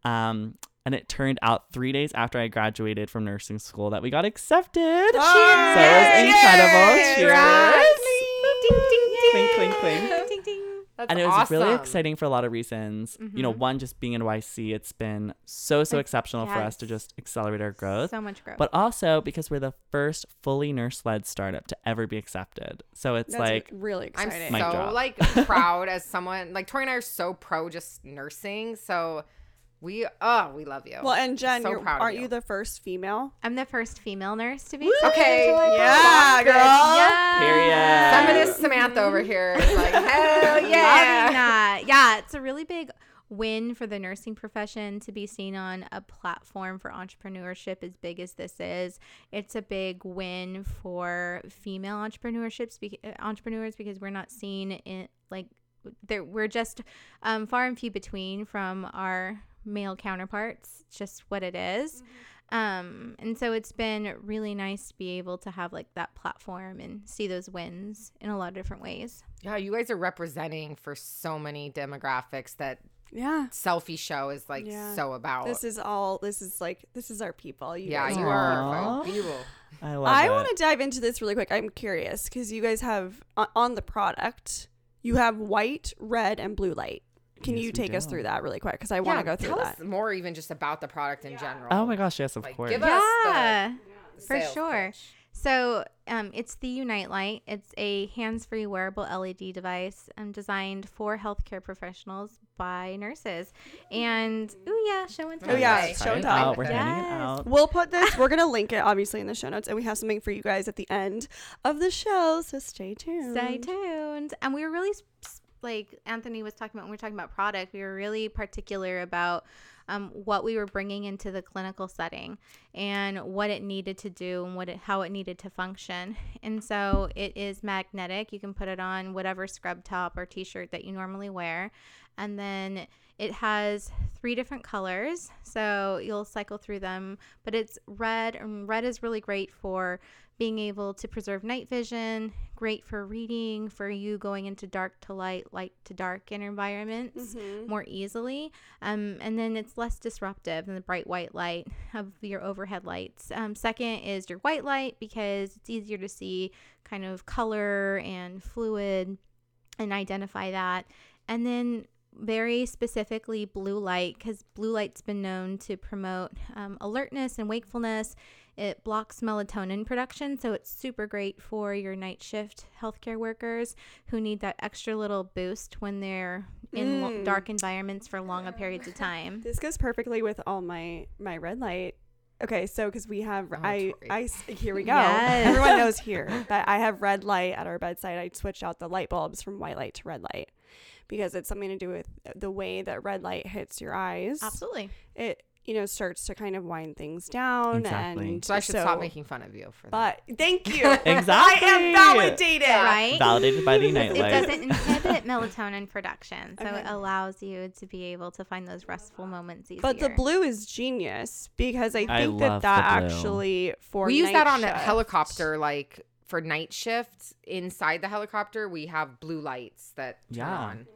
Um, and it turned out three days after I graduated from nursing school that we got accepted. Cheers! So it was incredible. Cheers! Cheers. Ding, ding, ding. Clink, clink, clink. Ding, ding, ding. That's and it was really exciting for a lot of reasons. You know, Mhm. one just being in YC, it's been so so Like, exceptional for us to just accelerate our growth. So much growth. But also because we're the first fully nurse led startup to ever be accepted. So it's That's like really exciting. I'm exciting. Mic so drop. like proud as someone like Tori and I are so pro just nursing. So we oh we love you. well, and Jen, So you're, proud aren't you. you the first female? I'm the first female nurse to be Okay, Yeah, girl. Yeah. Period. Feminist Samantha over here is like hell yeah. that. Yeah, it's a really big win for the nursing profession to be seen on a platform for entrepreneurship as big as this is. It's a big win for female entrepreneurships be- uh, entrepreneurs because we're not seen in like there we're just um, far and few between from our male counterparts. It's just what it is. Um, and so it's been really nice to be able to have like that platform and see those wins in a lot of different ways. Yeah, you guys are representing for so many demographics that Yeah. Cellfie Show is like Yeah. so about. This is all. This is like this is our people. You yeah, guys you are are Aw. I love I want to dive into this really quick. I'm curious because you guys have on, on the product, you have white, red, and blue light. Can Yes, you take us through that really quick? Because I want to go through tell that. us more even just about the product in general. Oh my gosh, yes, of Like, course. give us the Yeah, for sure. pitch. So um, it's the uNight Light. It's a hands-free wearable LED device um, designed for healthcare professionals by nurses. And oh yeah, show and tell. Oh, yeah, Okay. show and Try it tell. We're handing it Yes. out. We'll put this. We're gonna link it obviously in the show notes, and we have something for you guys at the end of the show. So stay tuned. Stay tuned. And we were really s- s- like Anthony was talking about when we were talking about product. We were really particular about um, what we were bringing into the clinical setting and what it needed to do and what it, how it needed to function. And so it is magnetic. You can put it on whatever scrub top or t-shirt that you normally wear, and then it has three different colors. So you'll cycle through them, but it's red, and red is really great for being able to preserve night vision, great for reading, for you going into dark to light, light to dark in environments Mhm. more easily. Um, and then it's less disruptive than the bright white light of your overhead lights. Um, second is your white light because it's easier to see kind of color and fluid and identify that. And then very specifically blue light because blue light's been known to promote um, alertness and wakefulness it blocks melatonin production, so it's super great for your night shift healthcare workers who need that extra little boost when they're in lo- Mm. dark environments for longer periods of time. This goes perfectly with all my my red light. Okay, so because we have Oh, I. I here we go. Yes. Everyone knows here that I have red light at our bedside. I switched out the light bulbs from white light to red light because it's something to do with the way that red light hits your eyes. Absolutely. It you know starts to kind of wind things down Exactly. and So I should stop making fun of you for that. But thank you. Exactly. I am validated. Right? Validated by the uNight It doesn't inhibit melatonin production, so Okay. it allows you to be able to find those restful moments easier. But the blue is genius because I think I that that actually for we use night that on a helicopter, like for night shifts. Inside the helicopter, we have blue lights that turn Yeah. on.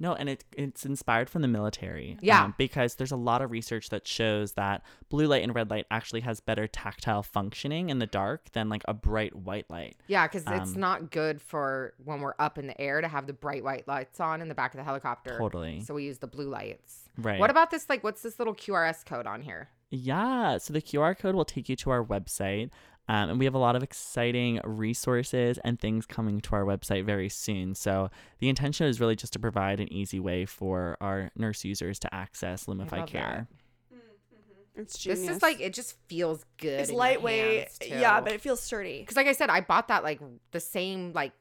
No, and it, it's inspired from the military. Yeah. um, because there's a lot of research that shows that blue light and red light actually has better tactile functioning in the dark than like a bright white light. Yeah, because it's Um, not good for when we're up in the air to have the bright white lights on in the back of the helicopter. Totally. So we use the blue lights. Right. What about this? Like, what's this little QRS code on here? Yeah. So the QR code will take you to our website. Um, and we have a lot of exciting resources and things coming to our website very soon. So the intention is really just to provide an easy way for our nurse users to access Lumify love Care. It's genius. This is like it just feels good. it's in your lightweight. hands, too. Yeah, but it feels sturdy. because like I said, I bought that like the same like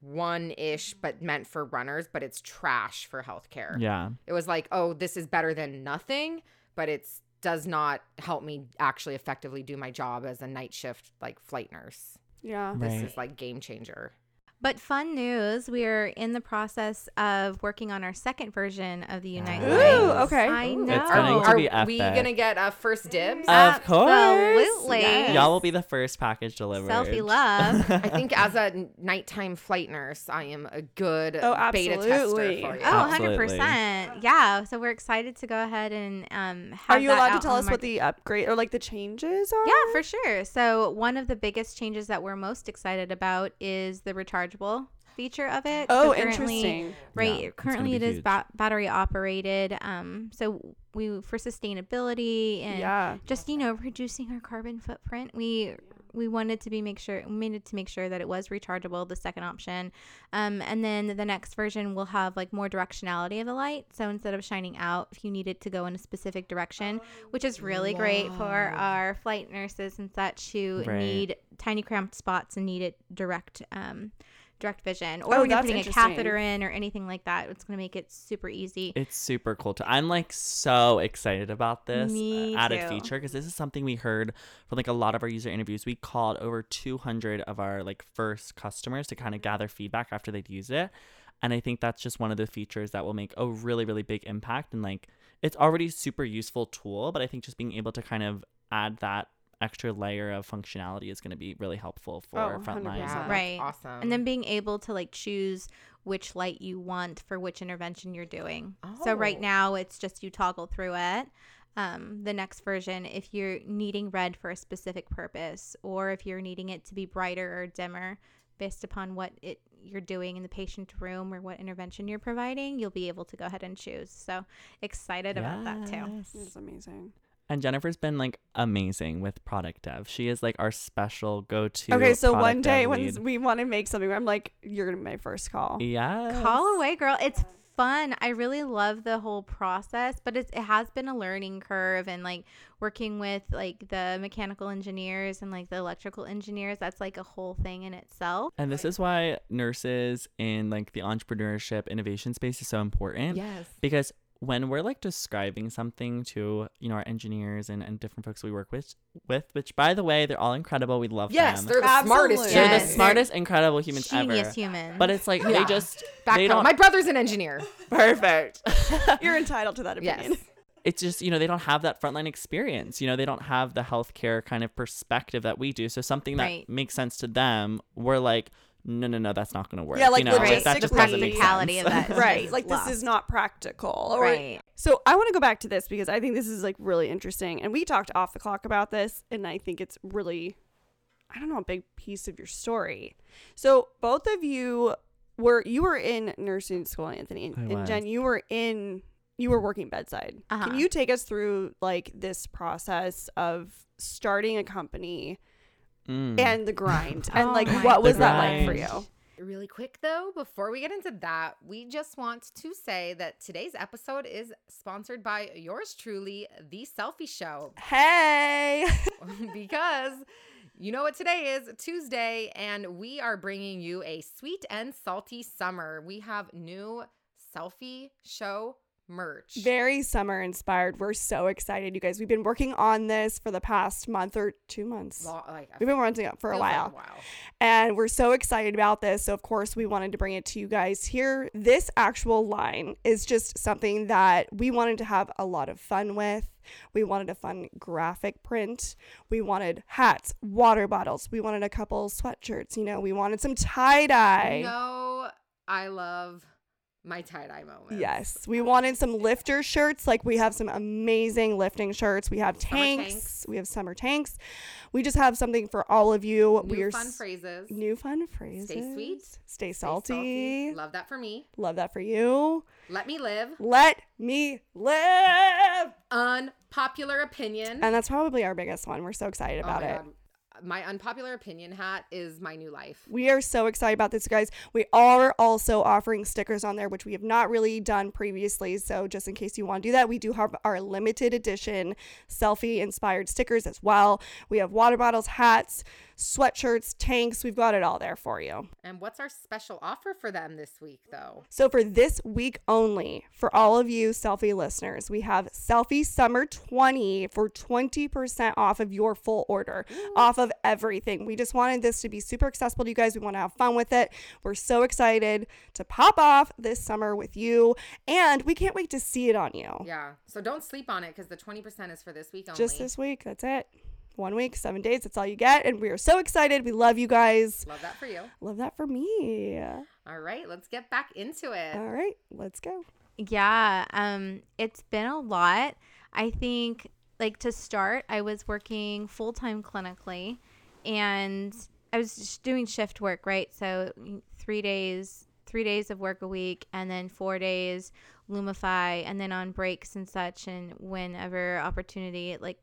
one ish, but meant for runners, but it's trash for healthcare. Yeah. It was like, oh, this is better than nothing, but it's does not help me actually effectively do my job as a night shift like flight nurse. Yeah. This is like game changer. But fun news, we are in the process of working on our second version of the uNight Ooh, Line. okay. I know. It's going to Are be we gonna get a first dibs? Of course. Absolutely. Yes. Y'all will be the first package delivered. Cellfie love. I think as a nighttime flight nurse, I am a good Oh, beta tester absolutely. for you. Oh, Absolutely. 100%. Yeah. So we're excited to go ahead and um, have Are you that allowed to tell us the what the upgrade or like the changes are? Yeah, for sure. So one of the biggest changes that we're most excited about is the rechargeable feature of it. Oh, So currently- interesting. Right. Yeah, it's currently, gonna it be is ba- battery operated. Um, so we for sustainability and Yeah. just you know reducing our carbon footprint, we we wanted to be make sure we needed to make sure that it was rechargeable. The second option, um, and then the next version will have like more directionality of the light. So instead of shining out, if you need it to go in a specific direction, which is really great for our flight nurses and such who Right. need tiny cramped spots and need it direct. Um, direct vision or Oh, when you're putting a catheter in or anything like that it's going to make it super easy It's super cool too. I'm like so excited about this uh, Me added too. feature because this is something we heard from like a lot of our user interviews. We called over 200 of our like first customers to kind of gather feedback after they'd use it. And I think that's just one of the features that will make a really, really big impact. And like it's already a super useful tool, but I think just being able to kind of add that extra layer of functionality is going to be really helpful for Oh, frontline. Yeah, Right. awesome. and then being able to like choose which light you want for which intervention you're doing so right Oh. now it's just you toggle through it um, the next version if you're needing red for a specific purpose or if you're needing it to be brighter or dimmer based upon what it you're doing in the patient room or what intervention you're providing you'll be able to go ahead and choose so excited about that too Yes. It's amazing. And Jennifferre's been like amazing with product dev. She is like our special go to. Okay, so one day when we want to make something, I'm like, you're gonna be my first call. yeah, Call away, girl. It's fun. I really love the whole process, but it's, it has been a learning curve and like working with like the mechanical engineers and like the electrical engineers. That's like a whole thing in itself. And this is why nurses in like the entrepreneurship innovation space is so important yes. because when we're like describing something to you know our engineers and, and different folks we work with with which by the way they're all incredible we love them. Yes, them they're the smartest. Absolutely. they're the smartest incredible humans Genius ever humans. but it's like Yeah. they just Back they don't My brother's an engineer. perfect You're entitled to that opinion. Yes. it's just you know they don't have that frontline experience you know they don't have the healthcare kind of perspective that we do so something that Right. makes sense to them we're like no no no that's not going to work Yeah, like you know Right. that just The doesn't make practicality sense of that. right. is Like this is not practical. Or right. So I want to go back to this because I think this is like really interesting. And we talked off the clock about this, and I think it's really, I don't know, a big piece of your story. So both of you were you were in nursing school, Anthony, and, and Jen, you were in you were working bedside. Uh-huh. Can you take us through like this process of starting a company Mm. and the grind and Oh like my what was The that like for you? Really quick though, before we get into that, we just want to say that today's episode is sponsored by yours truly, The Cellfie Show. Hey. because you know what today is Tuesday, and we are bringing you a sweet and salty summer. We have new Cellfie Show merch. Very summer inspired. We're so excited, you guys. We've been working on this for the past month or two months. Like, We've been working on it for a feels like while. while. And we're so excited about this. So, of course, we wanted to bring it to you guys here. This actual line is just something that we wanted to have a lot of fun with. We wanted a fun graphic print. We wanted hats, water bottles. We wanted a couple sweatshirts. You know, we wanted some tie dye. Know, I love my tie dye moments. Yes, we wanted some lifter shirts. Like we have some amazing lifting shirts. We have tanks. tanks. We have summer tanks. We just have something for all of you. New we are fun s- phrases. New fun phrases. Stay sweet. Stay Stay salty. Love that for me. Love that for you. Let me live. Let me live. Unpopular opinion. And that's probably our biggest one. We're so excited Oh about my it. God. My unpopular opinion hat is my new life. We are so excited about this, guys. We are also offering stickers on there, which we have not really done previously. So, just in case you want to do that, we do have our limited edition Cellfie inspired stickers as well. We have water bottles, hats, sweatshirts, tanks. We've got it all there for you. And what's our special offer for them this week, though? So, for this week only, for all of you Cellfie listeners, we have Cellfie Summer 20 for 20% off of your full order, off of everything. We just wanted this to be super accessible to you guys. We want to have fun with it. We're so excited to pop off this summer with you, and we can't wait to see it on you. Yeah. So don't sleep on it because the 20% is for this week only. Just this week. That's it. One week, seven days. That's all you get. And we are so excited. We love you guys. Love that for you. Love that for me. All right, let's get back into it. All right, let's go. Yeah, um, it's been a lot. I think, like to start, I was working full time clinically, and I was just doing shift work, right? So three days, three days of work a week, and then four days Lumify, and then on breaks and such, and whenever opportunity, like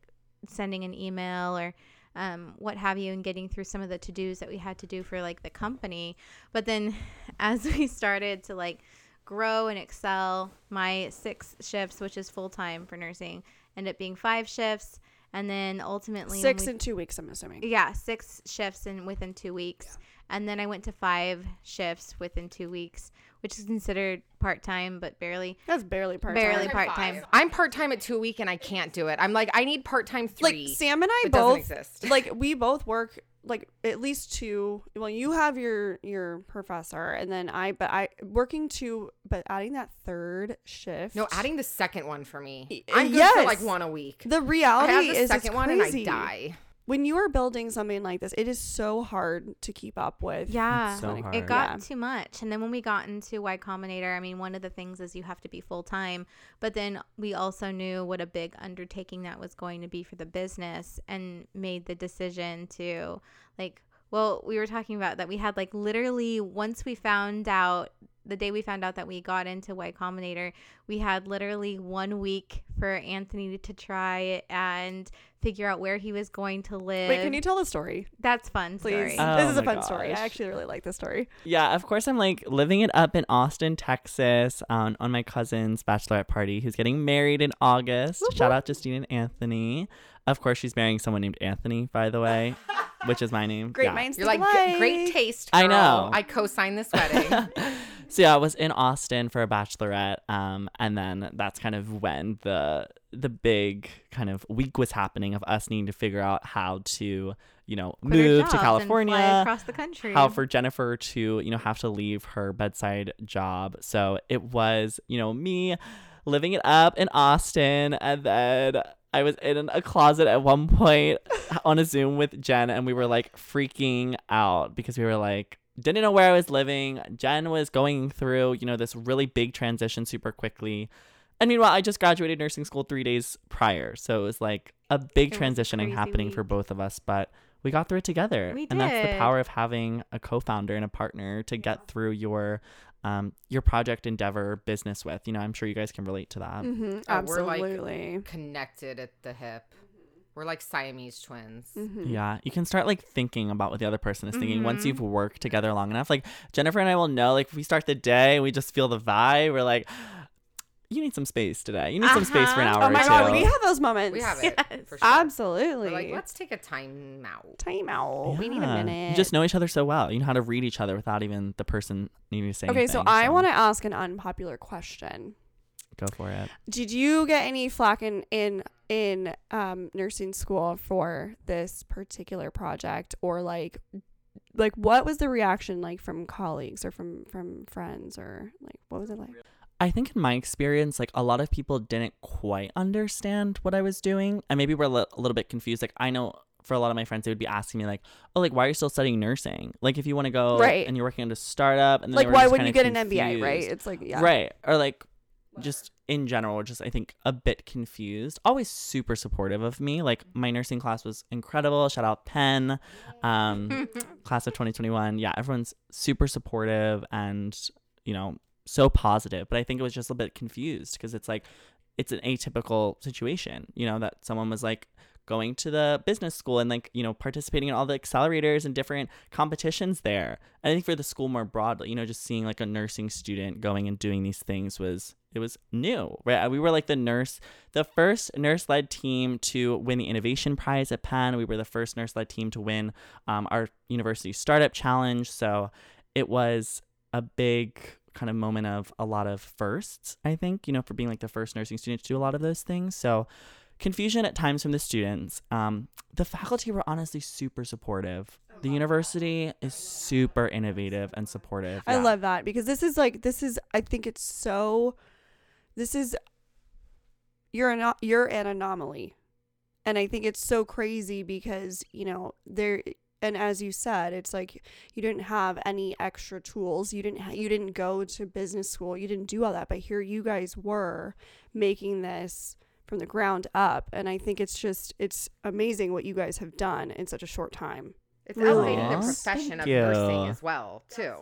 sending an email or um, what have you, and getting through some of the to dos that we had to do for like the company. But then as we started to like grow and excel, my six shifts, which is full time for nursing, ended up being five shifts. And then ultimately, Six we- in two weeks, I'm assuming. yeah, six shifts in within two weeks. And then I went to five shifts within two weeks, which is considered part time, but barely. That's barely part time. Barely part-time. I'm part time at two a week and I can't do it. I'm like, I need part time three. Like three. Sam and I It doesn't both exist. like we both work like at least two. Well, you have your your professor, and then I. But I working two, but adding that third shift. no, adding the second one for me. I'm uh, good for like one a week. the I reality have the is second it's one and I crazy. die. When you are building something like this, it is so hard to keep up with. Yeah. so hard. It got Yeah. too much. And then when we got into Y Combinator, I mean, one of the things is you have to be full time. But then we also knew what a big undertaking that was going to be for the business and made the decision to, like, well, we were talking about that we had, like, literally once we found out, the day we found out that we got into Y Combinator, we had literally one week for Anthony to try and figure out where he was going to live. Wait, can you tell the story, That's fun. please? Oh this is a my fun story. I actually really like this story. Yeah, of course I'm like living it up in Austin, Texas, on on my cousin's bachelorette party who's getting married in August. Whoop, Shout out to Justine and Anthony. Of course, she's marrying someone named Anthony, by the way, which is my name. Great Yeah. minds You're like, "G- alike." great taste. I know. I co-signed this wedding. so yeah, I was in Austin for a bachelorette, um, and then that's kind of when the the big kind of week was happening of us needing to figure out how to, you know, move to California, across the country. how for Jennifferre to, you know, have to leave her bedside job. So it was, you know, me living it up in Austin and then I was in a closet at one point on a Zoom with Jen and we were like freaking out because we were like didn't know where I was living. Jen was going through, you know, this really big transition super quickly. And meanwhile, I just graduated nursing school 3 days prior. So it was like a big It transitioning crazy happening for both of us, but we got through it together. We And that's the power of having a co-founder and a partner to get through your um your project endeavor business with. You know, I'm sure you guys can relate to that. Mm-hmm. Oh, we're, like, absolutely. Connected at the hip. We're like Siamese twins. Mhm. Yeah, you can start like thinking about what the other person is thinking once Mhm. you've worked together long enough. Like Jennifferre and I will know, like if we start the day and we just feel the vibe, we're like, you need some space today. You need some space for an Uh-huh. hour Oh my or two. god, we have those moments. We have it. Yes. For sure. Absolutely. We're like, let's take a time out. time out. We need a minute. You just know each other so well. You know how to read each other without even the person needing to say okay, anything. so I want to ask an unpopular question. go for it. Did you get any flack in in in um, nursing school for this particular project, or like, like what was the reaction like from colleagues or from from friends, or like what was it like? I think in my experience, like a lot of people didn't quite understand what I was doing, and maybe were li- a little bit confused. Like I know for a lot of my friends, they would be asking me like, "Oh, like why are you still studying nursing? Like if you want to go Right. and you're working at a startup, and then Like why wouldn't you get an MBA? Right? It's like yeah. right, or like just in general, just I think a bit confused. Always super supportive of me. Like my nursing class was incredible. Shout out Penn, um, class of 2021. Yeah, everyone's super supportive and you know so positive. But I think it was just a bit confused because it's like it's an atypical situation. You know that someone was like going to the business school and like, you know, participating in all the accelerators and different competitions there. And I think for the school more broadly, you know, just seeing like a nursing student going and doing these things was it was new, right? We were like the nurse, the first nurse led team to win the innovation prize at Penn. We were the first nurse led team to win um, our university startup challenge. So it was a big kind of moment of a lot of firsts, I think, you know, for being like the first nursing student to do a lot of those things. So confusion at times from the students. Um, the faculty were honestly super supportive. The university is super innovative and supportive. I Yeah. love that because this is like this is I think it's so this is you're an you're an anomaly. And I think it's so crazy because, you know, there and as you said, it's like you didn't have any extra tools. You didn't ha- you didn't go to business school. You didn't do all that, but here you guys were making this from the ground up and I think it's just it's amazing what you guys have done in such a short time. It's Really elevating the profession Thank of you. nursing as well, too.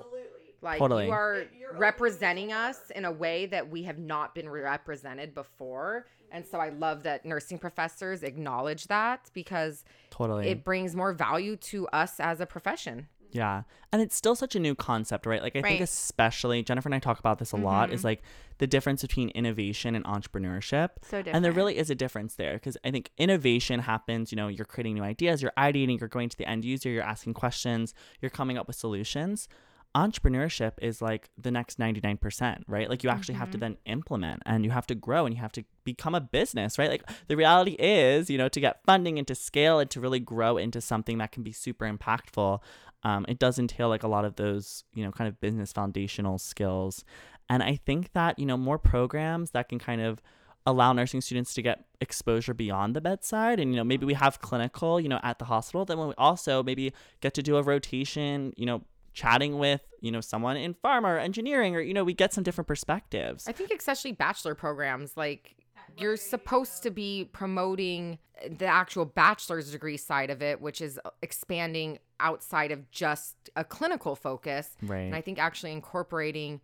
Like Totally. you are representing us in a way that we have not been represented before. And so I love that nursing professors acknowledge that because Totally. it brings more value to us as a profession. Yeah. And it's still such a new concept, right? Like, I think, especially Jennifferre and I talk about this a lot, is mm-hmm. like the difference between innovation and entrepreneurship. So different. And there really is a difference there because I think innovation happens, you know, you're creating new ideas, you're ideating, you're going to the end user, you're asking questions, you're coming up with solutions. Entrepreneurship is like the next 99%, right? Like you actually have to then implement and you have to grow and you have to become a business, right? Like the reality is, you know, to get funding and to scale and to really grow into something that can be super impactful, um, it does entail like a lot of those, you know, kind of business foundational skills. And I think that, you know, more programs that can kind of allow nursing students to get exposure beyond the bedside and you know maybe we have clinical you know at the hospital then we also maybe get to do a rotation you know chatting with you know someone in pharma or engineering or you know we get some different perspectives I think especially bachelor programs, like you're supposed to be promoting the actual bachelor's degree side of it, which is expanding outside of just a clinical focus. right And I think actually incorporating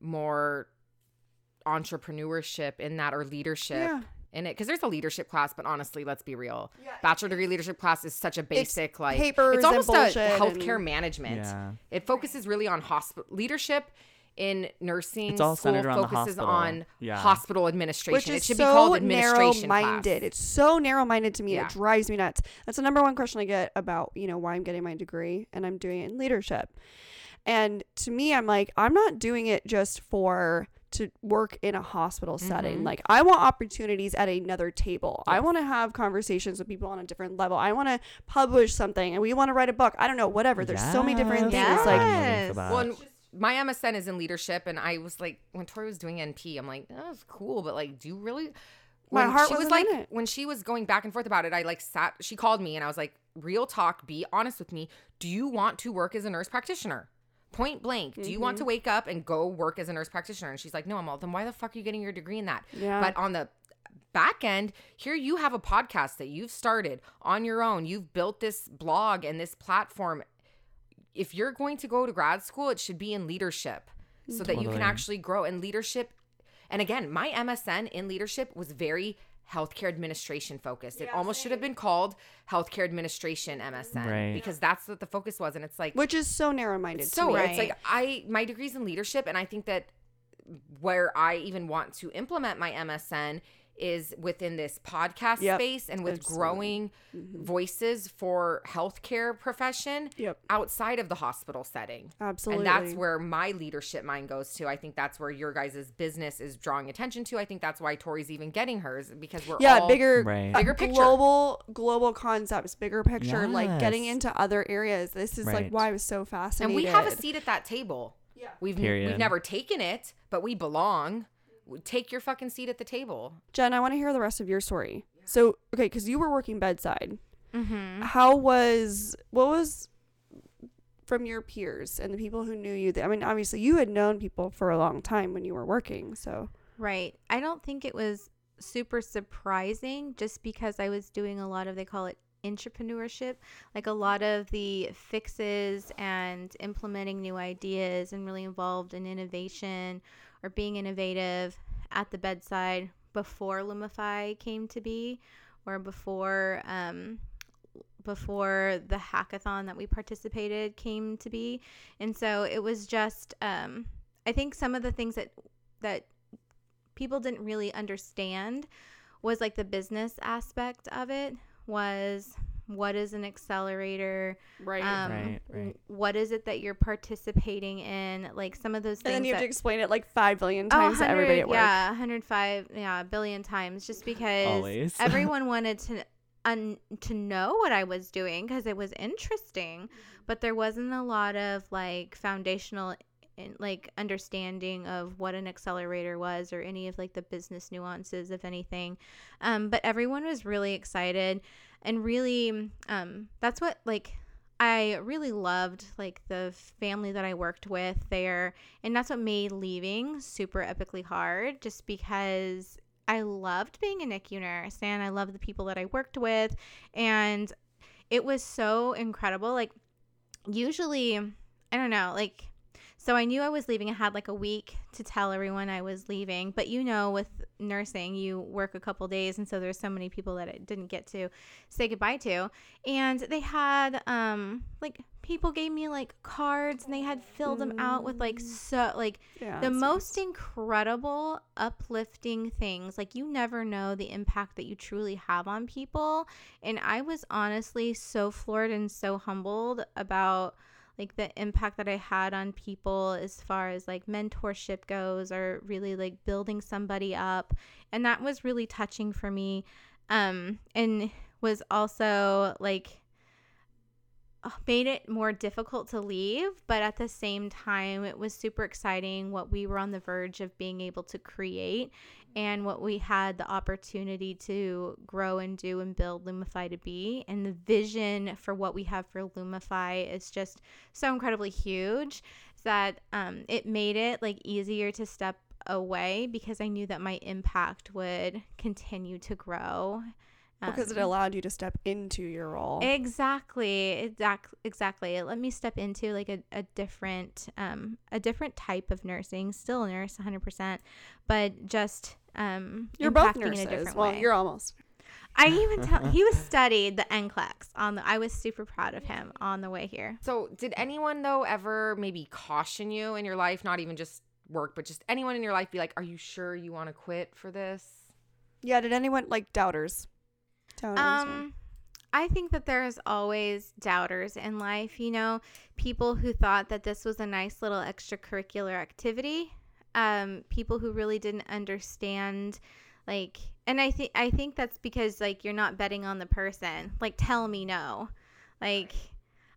more entrepreneurship in that or leadership Yeah. In it. Because there's a leadership class, but honestly, let's be real. Bachelor degree leadership class is such a basic, like, papers it's and almost a healthcare and- management. Yeah. It focuses really on hospital leadership. In nursing, It's all school centered around the focuses hospital. on Yeah. hospital administration. which it is should so be called administration narrow-minded. class. It's so narrow-minded to me. Yeah. It drives me nuts. That's the number one question I get about you know why I'm getting my degree, and I'm doing it in leadership. And to me, I'm like, I'm not doing it just for to work in a hospital setting. Mhm. Like, I want opportunities at another table. I want to have conversations with people on a different level. I want to publish something, and we want to write a book. I don't know, whatever. There's so many different Yes. things. Like, Yes. Well, and my MSN is in leadership, and I was like, when Tori was doing NP, I'm like, that was cool, but like, do you really? My When heart she was like, in it. when she was going back and forth about it, I like sat. She called me, and I was like, real talk, be honest with me. Do you want to work as a nurse practitioner? Point blank, do you want Mm-hmm. to wake up and go work as a nurse practitioner? And she's like, no, I'm all. Then why the fuck are you getting your degree in that? Yeah. But on the back end, here you have a podcast that you've started on your own. You've built this blog and this platform. If you're going to go to grad school, it should be in leadership so that you can actually grow in leadership. And again, my MSN in leadership was very healthcare administration focused. It almost should have been called healthcare administration MSN Right. because that's what the focus was. And it's like, which is so narrow-minded. so to me. it's like I my degree's in leadership, and I think that where I even want to implement my MSN is within this podcast Yep, space and with absolutely. growing voices for healthcare profession Yep. outside of the hospital setting. Absolutely. And that's where my leadership mind goes to. I think that's where your guys' business is drawing attention to. I think that's why Tori's even getting hers because we're yeah all bigger Right. uh, Bigger picture. global global concepts bigger picture like getting into other areas this is like why i was so fascinated. and we have a seat at that table. Yeah. We've Period. we've never taken it, but we belong. Take your fucking seat at the table. jen i want to hear the rest of your story so okay because you were working bedside Mm-hmm. how was what was from your peers and the people who knew you i mean obviously you had known people for a long time when you were working so Right. I don't think it was super surprising just because I was doing a lot of, they call it entrepreneurship, like a lot of the fixes and implementing new ideas and really involved in innovation or being innovative at the bedside before Lumify came to be or before um, before the hackathon that we participated came to be, and so it was just um, I think some of the things that that people didn't really understand was like the business aspect of it was what is an accelerator Right. um, Right, right. what is it that you're participating in like some of those things and then you have that, to explain it like 5 billion times to everybody at work. Yeah, 105, yeah, billion times just because everyone wanted to un- to know what I was doing because it was interesting, but there wasn't a lot of like foundational like understanding of what an accelerator was or any of like the business nuances of anything. Um, but everyone was really excited and really um, that's what like I really loved like the family that I worked with there. And that's what made leaving super epically hard just because I loved being a NICU nurse and I loved the people that I worked with. And it was so incredible. Like usually I don't know like so I knew I was leaving. I had like a week to tell everyone I was leaving. But you know, with nursing, you work a couple days, and so there's so many people that I didn't get to say goodbye to. And they had um like people gave me like cards, and they had filled them out with like so like Yeah. the most incredible uplifting things like you never know the impact that you truly have on people and i was honestly so floored and so humbled about like the impact that i had on people as far as like mentorship goes or really like building somebody up. And that was really touching for me um and was also like uh, made it more difficult to leave, but at the same time, it was super exciting what we were on the verge of being able to create and what we had the opportunity to grow and do and build Lumify to be. And the vision for what we have for Lumify is just so incredibly huge that um, it made it like easier to step away because I knew that my impact would continue to grow. because it Um, allowed you to step into your role. Exactly, exactly, exactly. It let me step into like a, a different, um, a different type of nursing. Still a nurse, 100%, but just um, you're both impacting in a nurses. different Well, way. you're almost. I even tell he was studied the NCLEX on the. I was super proud of him on the way here. So, did anyone though ever maybe caution you in your life, not even just work, but just anyone in your life be like, "Are you sure you want to quit for this?" Yeah. Did anyone like doubters? Doubters. or- Um, I think that there's always doubters in life. You know, people who thought that this was a nice little extracurricular activity. Um, people who really didn't understand, like, and I think I think that's because like you're not betting on the person. Like, tell me no. Like,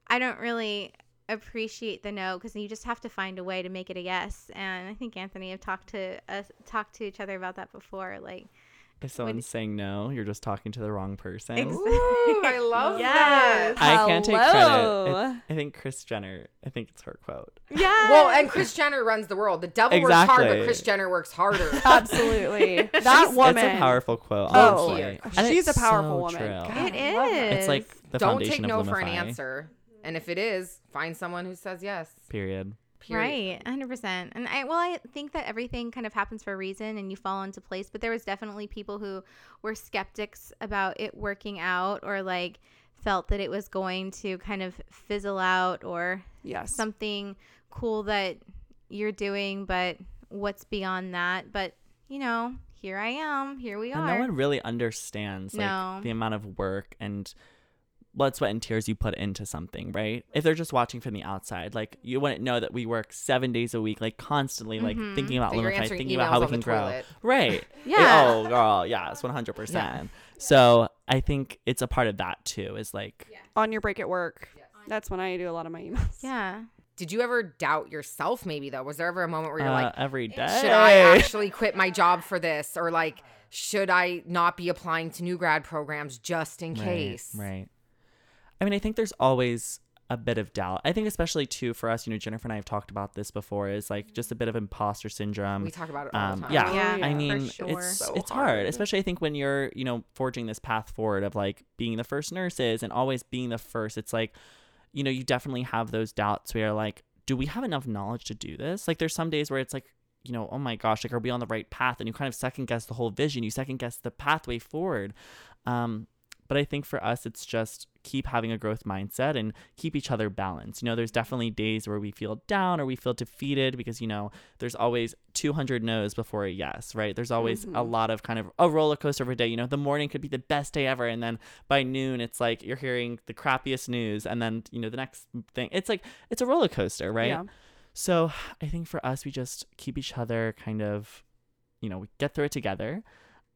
I don't really appreciate the no because you just have to find a way to make it a yes. And I think Anthony have talked to us talked to each other about that before. Like, If someone's saying no, you're just talking to the wrong person. Ex- Ooh, I love Yes. that. I can't take credit. Hello. I, I think Kris Jenner. I think it's her quote. yeah. Well, and Kris Jenner runs the world. The devil works hard, but Exactly. Kris Jenner works harder. Absolutely. that She's- woman. It's a powerful quote. Oh, honestly. yeah. And She's a powerful so woman. true. God, It I love her. It's like the Don't foundation take no of for an answer. And if it is, find someone who says yes. Period. Period. Right, 100%. And I well I think that everything kind of happens for a reason and you fall into place, but there was definitely people who were skeptics about it working out or like felt that it was going to kind of fizzle out or Yes. something cool that you're doing, but what's beyond that? But, you know, here I am. Here we And are. no one really understands like No. the amount of work and blood, sweat, and tears you put into something, right? If they're just watching from the outside, like you wouldn't know that we work seven days a week, like constantly, like Mhm. thinking about That you're Lumify, thinking about how we can grow. toilet. Right. Yeah. oh, girl. Yes, 100%. So I think it's a part of that too, is like, on your break at work. That's when I do a lot of my emails. yeah. Did you ever doubt yourself? Maybe though, was there ever a moment where you're uh, like, every day. should I actually quit my job for this, or like, should I not be applying to new grad programs just in case? Right, right. I mean, I think there's always a bit of doubt. I think especially too for us, you know, Jennifferre and I have talked about this before, is like just a bit of imposter syndrome. We talk about it all Um, the time. yeah, Oh, Yeah, I mean, sure. it's So it's hard, hard. especially I think when you're, you know, forging this path forward of like being the first nurses and always being the first. It's like, you know, you definitely have those doubts where you're like, do we have enough knowledge to do this? Like, there's some days where it's like, you know, oh my gosh, like, are we on the right path? And you kind of second guess the whole vision. You second guess the pathway forward. Um, but I think for us, it's just keep having a growth mindset and keep each other balanced. You know, there's definitely days where we feel down or we feel defeated because, you know, there's always 200 no's before a yes, right? There's always a Mhm. lot of kind of a roller coaster of a day. You know, the morning could be the best day ever. And then by noon, it's like you're hearing the crappiest news. And then, you know, the next thing, it's like, it's a roller coaster, right? Yeah. So I think for us, we just keep each other kind of, you know, we get through it together.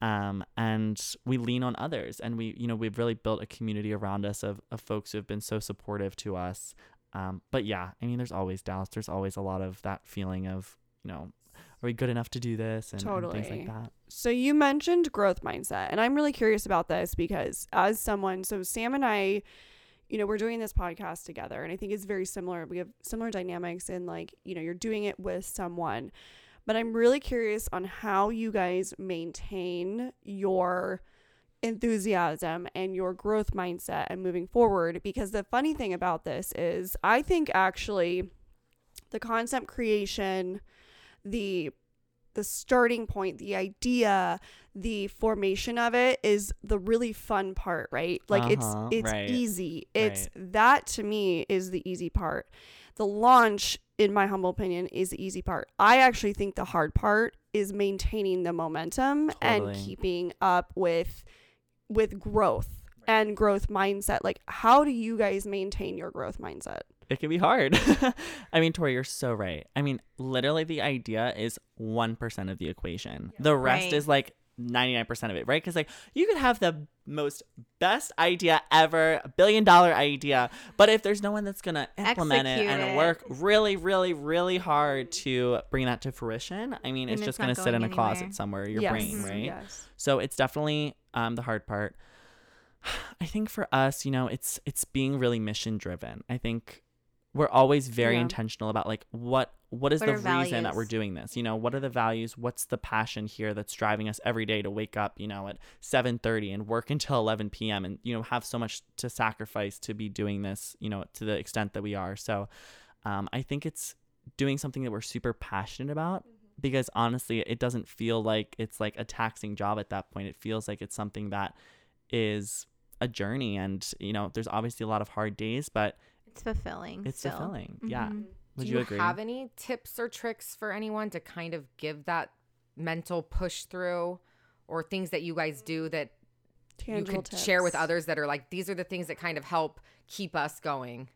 Um, and we lean on others and we, you know, we've really built a community around us of, of folks who have been so supportive to us. Um, but yeah, I mean, there's always doubts. There's always a lot of that feeling of, you know, are we good enough to do this and, and things like that. So you mentioned growth mindset, and I'm really curious about this because as someone, so Sam and I, you know, we're doing this podcast together, and I think it's very similar. We have similar dynamics in like, you know, you're doing it with someone, but I'm really curious on how you guys maintain your enthusiasm and your growth mindset and moving forward because the funny thing about this is I think actually the concept creation the the starting point, the idea, the formation of it is the really fun part, right? Like Uh-huh, it's it's right, easy. It's that to me is the easy part. The launch in my humble opinion is the easy part. I actually think the hard part is maintaining the momentum and keeping up with with growth and growth mindset. Like how do you guys maintain your growth mindset? it can be hard. I mean, Tori, you're so right. I mean, literally, the idea is 1% of the equation. The rest Right. is like 99% of it, right? Because, like, you could have the most best idea ever, a billion dollar idea, but if there's no one that's going to implement it Execute and it. work really, really, really hard to bring that to fruition, I mean, And it's it's just not going to sit in a closet somewhere, your Yes. brain, right? Yes. So it's definitely um, the hard part. I think for us, you know, it's it's being really mission driven. I think we're always very Yeah. intentional about like what what is What the reason that we're doing this? You know, what are the values? What's the passion here that's driving us every day to wake up, you know, at 7:30 and work until 11 p.m. and you know have so much to sacrifice to be doing this, you know, to the extent that we are. So, um, I think it's doing something that we're super passionate about because honestly it doesn't feel like it's like a taxing job at that point it feels like it's something that is a journey and you know there's obviously a lot of hard days but It's fulfilling. it's still. fulfilling yeah Mhm. would Do you, you, agree have any tips or tricks for anyone to kind of give that mental push through or things that you guys do that you Tangible could share with others that are like these are the things that kind of help keep us going?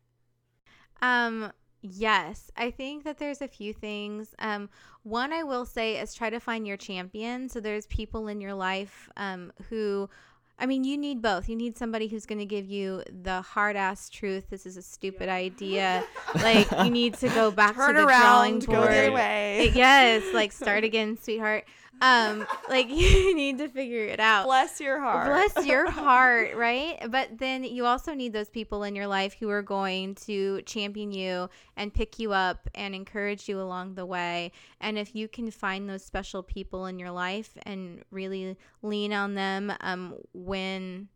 Um, yes, I think that there's a few things. Um, one I will say is try to find your champion. So there's people in your life um, who, I mean, you need both. You need somebody who's going to give you the hard ass truth. This is a stupid idea. like you need to go back Turn to the drawing board. go the way. yes, like start again, sweetheart. Um, like you need to figure it out. Bless your heart. Bless your heart, right? But then you also need those people in your life who are going to champion you and pick you up and encourage you along the way. And if you can find those special people in your life and really lean on them um, when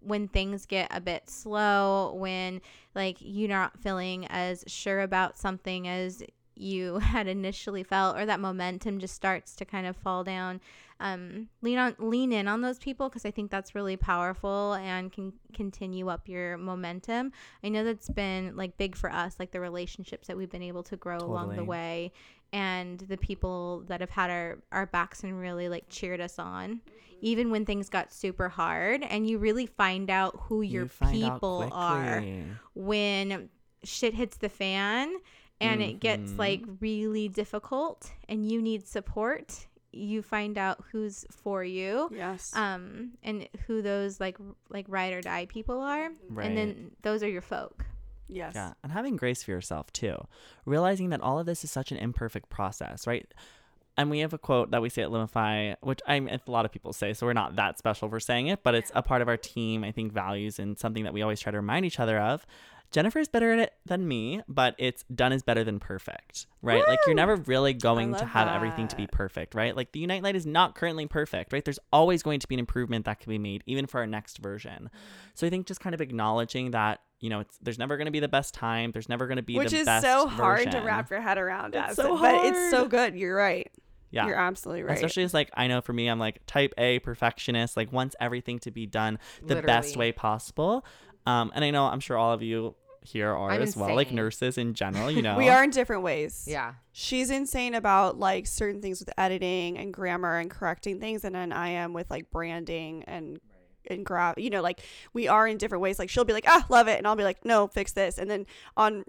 when things get a bit slow, when like you're not feeling as sure about something as you had initially felt or that momentum just starts to kind of fall down um, lean on lean in on those people because I think that's really powerful and can continue up your momentum. I know that's been like big for us, like the relationships that we've been able to grow along the way, and the people that have had our our backs and really like cheered us on, even when things got super hard. And you really find out who your You people are when shit hits the fan and it gets Mhm. like really difficult and you need support you find out who's for you Yes. um and who those like like ride or die people are Right. and then those are your folk yes. Yeah, and having grace for yourself too. Realizing that all of this is such an imperfect process, right? And we have a quote that we say at Lumify, which I mean, a lot of people say, so we're not that special for saying it, but it's a part of our team, I think, values and something that we always try to remind each other of. Jennifferre's better at it than me, but it's done is better than perfect, right? Like you're never really going to have everything to be perfect, right? Like the uNight Light is not currently perfect, right? There's always going to be an improvement that can be made, even for our next version. So I think just kind of acknowledging that, you know, it's there's never going to be the best time. There's never going to be Which the is best so hard to wrap your head around It's as so but it's so good. You're right. Yeah. You're absolutely right. Especially as like I know for me, I'm like type A perfectionist, like wants everything to be done the best way possible. Um, and I know I'm sure all of you here are I'm as well, like insane. nurses in general, you know. we are in different ways. Yeah. She's insane about like certain things with editing and grammar and correcting things, and then I am with like branding and and gra- you know like we are in different ways like she'll be like ah love it and i'll be like no fix this and then on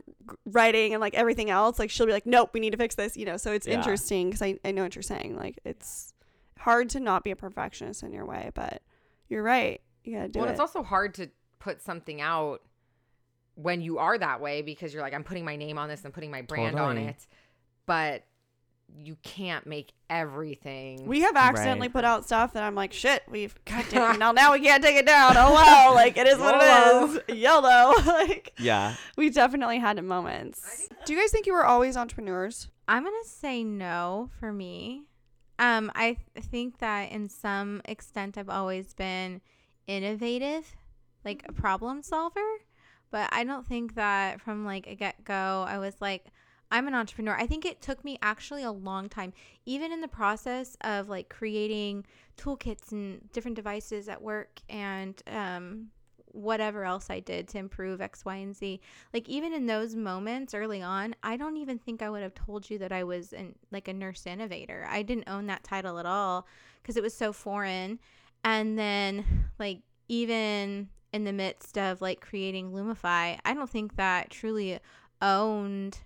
writing and like everything else like she'll be like nope we need to fix this you know so it's Yeah. interesting because I, I know what you're saying like it's hard to not be a perfectionist in your way but you're right you gotta do well, it it's also hard to put something out when you are that way because you're like, I'm putting my name on this and putting my brand on it. But you can't make everything. we have accidentally Right. put out stuff that I'm like, shit, we've God damn it, now now we can't take it down. Oh well, like it is what it is. YOLO. like Yeah. we definitely had moments. Do you guys think you were always entrepreneurs? I'm gonna say no for me. Um, I think that in some extent I've always been innovative, like a problem solver, but I don't think that from like a get go I was like I'm an entrepreneur. I think it took me actually a long time, even in the process of like creating toolkits and different devices at work and um, whatever else I did to improve X, Y, and Z. Like even in those moments early on, I don't even think I would have told you that I was an like a nurse innovator. I didn't own that title at all because it was so foreign. And then like even in the midst of like creating Lumify, I don't think that truly owned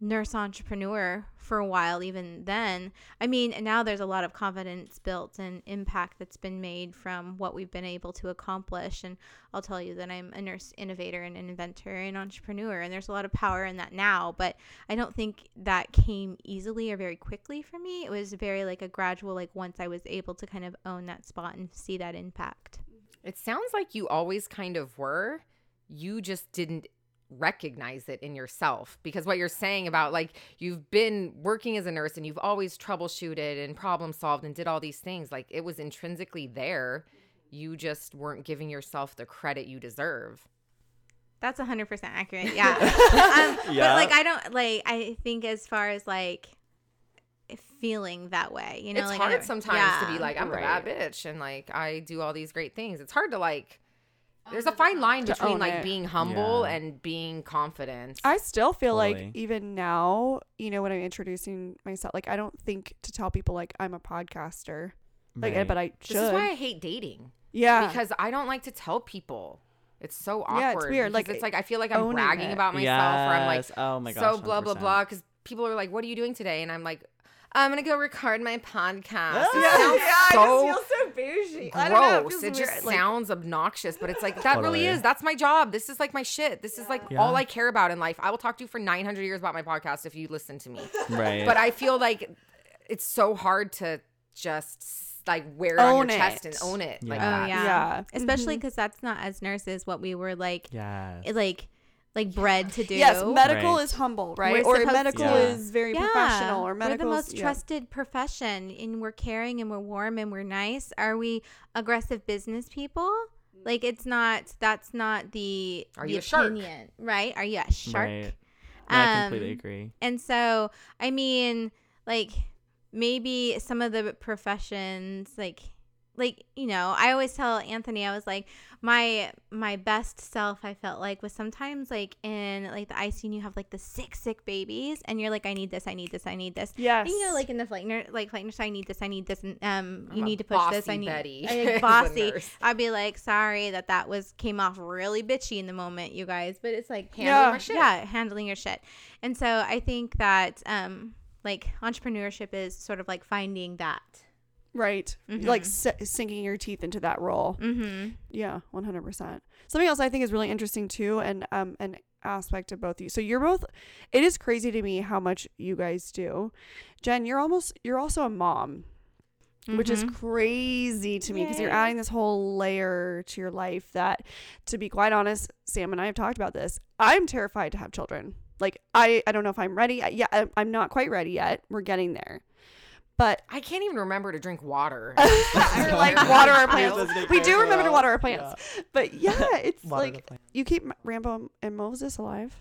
nurse entrepreneur for a while even then. I mean now there's a lot of confidence built and impact that's been made from what we've been able to accomplish. And i'll tell you that i'm a nurse innovator and an inventor and entrepreneur and there's a lot of power in that now. But i don't think that came easily or very quickly for me. It was very like a gradual like once i was able to kind of own that spot and see that impact It sounds like you always kind of were. You just didn't recognize it in yourself because what you're saying about like you've been working as a nurse and you've always troubleshooted and problem solved and did all these things like it was intrinsically there you just weren't giving yourself the credit you deserve That's 100% accurate. Yeah. um, But like I don't like I think as far as like feeling that way, you know, it's like hard I- sometimes to be like i'm a bad bitch and like i do all these great things it's hard to like there's a fine line between like it. being humble Yeah. and being confident I still feel Totally. like even now, you know, when I'm introducing myself, like I don't think to tell people like I'm a podcaster. Like, Right. but I should. this is why i hate dating yeah. because I don't like to tell people. It's so awkward. Yeah, it's weird, like, it's like I feel like I'm bragging it. about myself, or I'm like oh my gosh, so blah blah 100%. blah. Because people are like, "What are you doing today?" And I'm like, "I'm gonna go record my podcast." It Yeah, sounds I so just feel so bougie. I don't know, gross. feels It just like- sounds obnoxious, but it's like that really is. That's my job. This is like my shit. This is like Yeah. all I care about in life. I will talk to you for 900 years about my podcast if you listen to me. Right. But I feel like it's so hard to just like wear it on Own your chest and own it like Yeah. that. Oh yeah. Yeah. Especially Mhm. cuz that's not as nurses what we were like yes. like like bred to do. Yes, medical Right. is humble, right? We're or supposed medical to- is very professional, or medical We're the most trusted profession and we're caring and we're warm and we're nice. Are we aggressive business people? Like it's not that's not the Are the you a shark? opinion, right? Are you a shark? Right. No, I completely Um, agree. And so, I mean, like maybe some of the professions like like you know i always tell anthony i was like my my best self i felt like was sometimes like in like the icu you have like the sick sick babies and you're like i need this i need this i need this Yes. you know like in the flight nurse like flight nurse i need this i need this and um I'm you need to push this i bossy need Betty I, like, bossy i'd be like sorry that that was came off really bitchy in the moment you guys but it's like Handling Yeah. shit. yeah handling your shit and so i think that um like entrepreneurship is sort of like finding that right, Mhm. like s- sinking your teeth into that role. mm-hmm Yeah, one hundred percent. Something else I think is really interesting too, and um, an aspect of both of you. So you're both. It is crazy to me how much you guys do. Jen, you're almost. You're also a mom, which is Mhm. crazy to me because you're adding this whole layer to your life. That, to be quite honest, Sam and I have talked about this. I'm terrified to have children. Like I, I don't know if I'm ready. I- Yeah, I'm not quite ready yet. We're getting there, but I can't even remember to drink water. We're like water our plants. We do of remember to water our plants. But yeah, it's Water the like plant. you keep Rambo and Moses alive.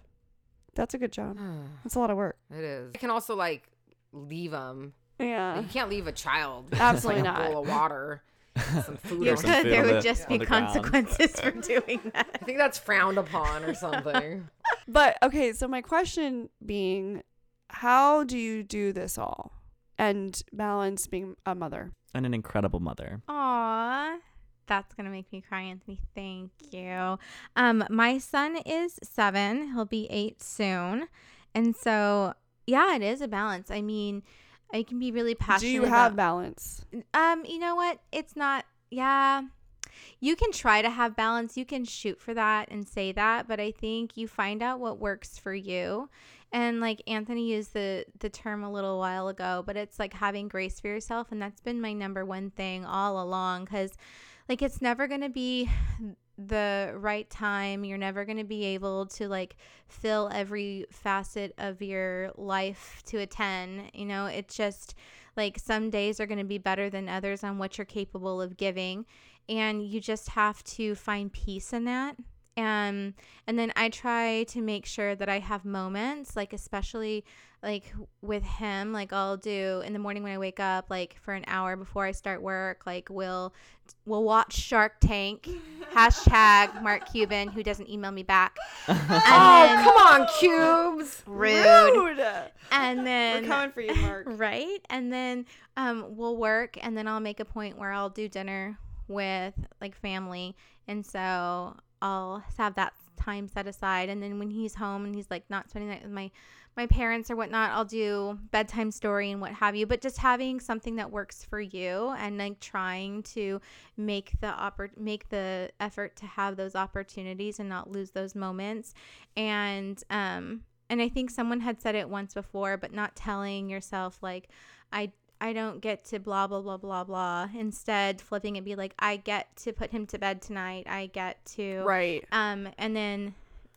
That's a good job. Hmm. That's a lot of work. it is. I can also like leave them Yeah. You can't leave a child. with, Absolutely like, a not. bowl of water, some food. You or something. could. food There would the- just on be the ground. consequences for doing that. I think that's frowned upon or something. But okay, so my question being, how do you do this all and balance being a mother? And an incredible mother. Aw, that's gonna make me cry, Anthony. Thank you. Um, my son is seven. He'll be eight soon, and so yeah, it is a balance. I mean, I can be really passionate. do you have about- balance? Um, you know what? It's not. Yeah. You can try to have balance. You can shoot for that and say that, but I think you find out what works for you. And like Anthony used the the term a little while ago, but it's like having grace for yourself and that's been my number one thing all along cuz like it's never going to be the right time. You're never going to be able to like fill every facet of your life to a 10. You know, it's just like some days are going to be better than others on what you're capable of giving. And you just have to find peace in that. Um, and then I try to make sure that I have moments, like especially like with him, like I'll do in the morning when I wake up, like for an hour before I start work, like we'll we'll watch Shark Tank. Hashtag Mark Cuban, who doesn't email me back. oh, come on, cubes. Rude. And then We're coming for you, Mark. right and then um we'll work and then i'll make a point where i'll do dinner with like family and so i'll have that time set aside. And then when he's home and he's like not spending that with my my parents or whatnot i'll do bedtime story and what have you. But just having something that works for you and like trying to make the oppor- make the effort to have those opportunities and not lose those moments. And um and I think someone had said it once before, but not telling yourself like I I don't get to blah blah blah blah blah. Instead, flipping it be like I get to put him to bed tonight. I get to Right. um and then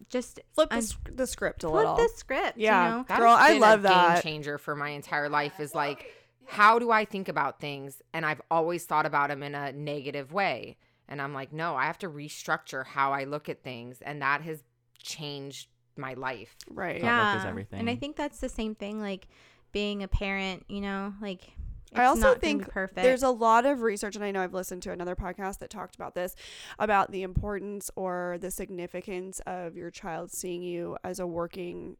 just Flip the, un- the script a flip little. the script. Yeah. you know? Girl, I love a that. game changer for my entire life. Is like, how do I think about things? And I've always thought about them in a negative way. And I'm like, no, I have to restructure how I look at things, and that has changed my life. right. Yeah. Outlook is And I think that's the same thing like being a parent. You know, like it's I also not think perfect. There's a lot of research, and I know I've listened to another podcast that talked about this, about the importance or the significance of your child seeing you as a working,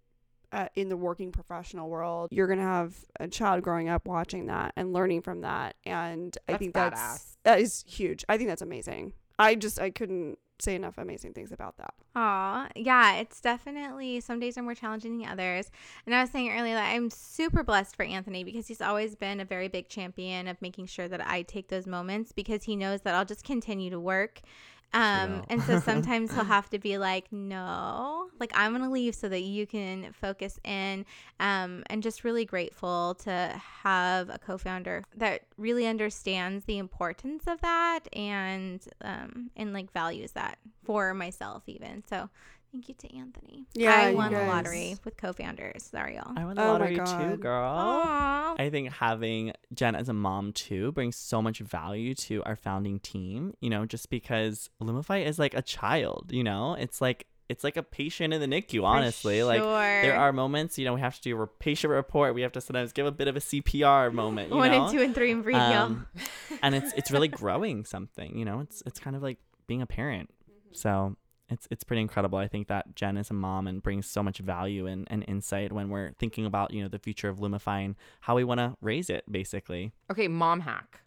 uh, in the working professional world. You're gonna have a child growing up watching that and learning from that, and I That's think that's badass. that is huge. I think that's amazing. I just I couldn't say enough amazing things about that. Aw, yeah, it's definitely some days are more challenging than others. And I was saying earlier that I'm super blessed for Anthony because he's always been a very big champion of making sure that I take those moments because he knows that I'll just continue to work. Um, and so sometimes he'll have to be like, no, like I'm gonna leave so that you can focus in. Um, and just really grateful to have a co-founder that really understands the importance of that and um and like values that for myself even. So thank you to Anthony. Yeah, I you won the lottery with co-founders. Sorry, y'all. I won the Oh lottery too, God. girl. Aw. I think having Jen as a mom too brings so much value to our founding team, you know, just because Lumify is like a child, you know? It's like it's like a patient in the NICU, honestly. Like there are moments, you know, we have to do a patient report, we have to sometimes give a bit of a CPR moment, you one know? and two and three and breathe. Um, and it's it's really growing something, you know? It's it's kind of like being a parent. So it's it's pretty incredible. I think that Jen is a mom and brings so much value and, and insight when we're thinking about, you know, the future of Lumify and how we want to raise it, basically. Okay, mom hack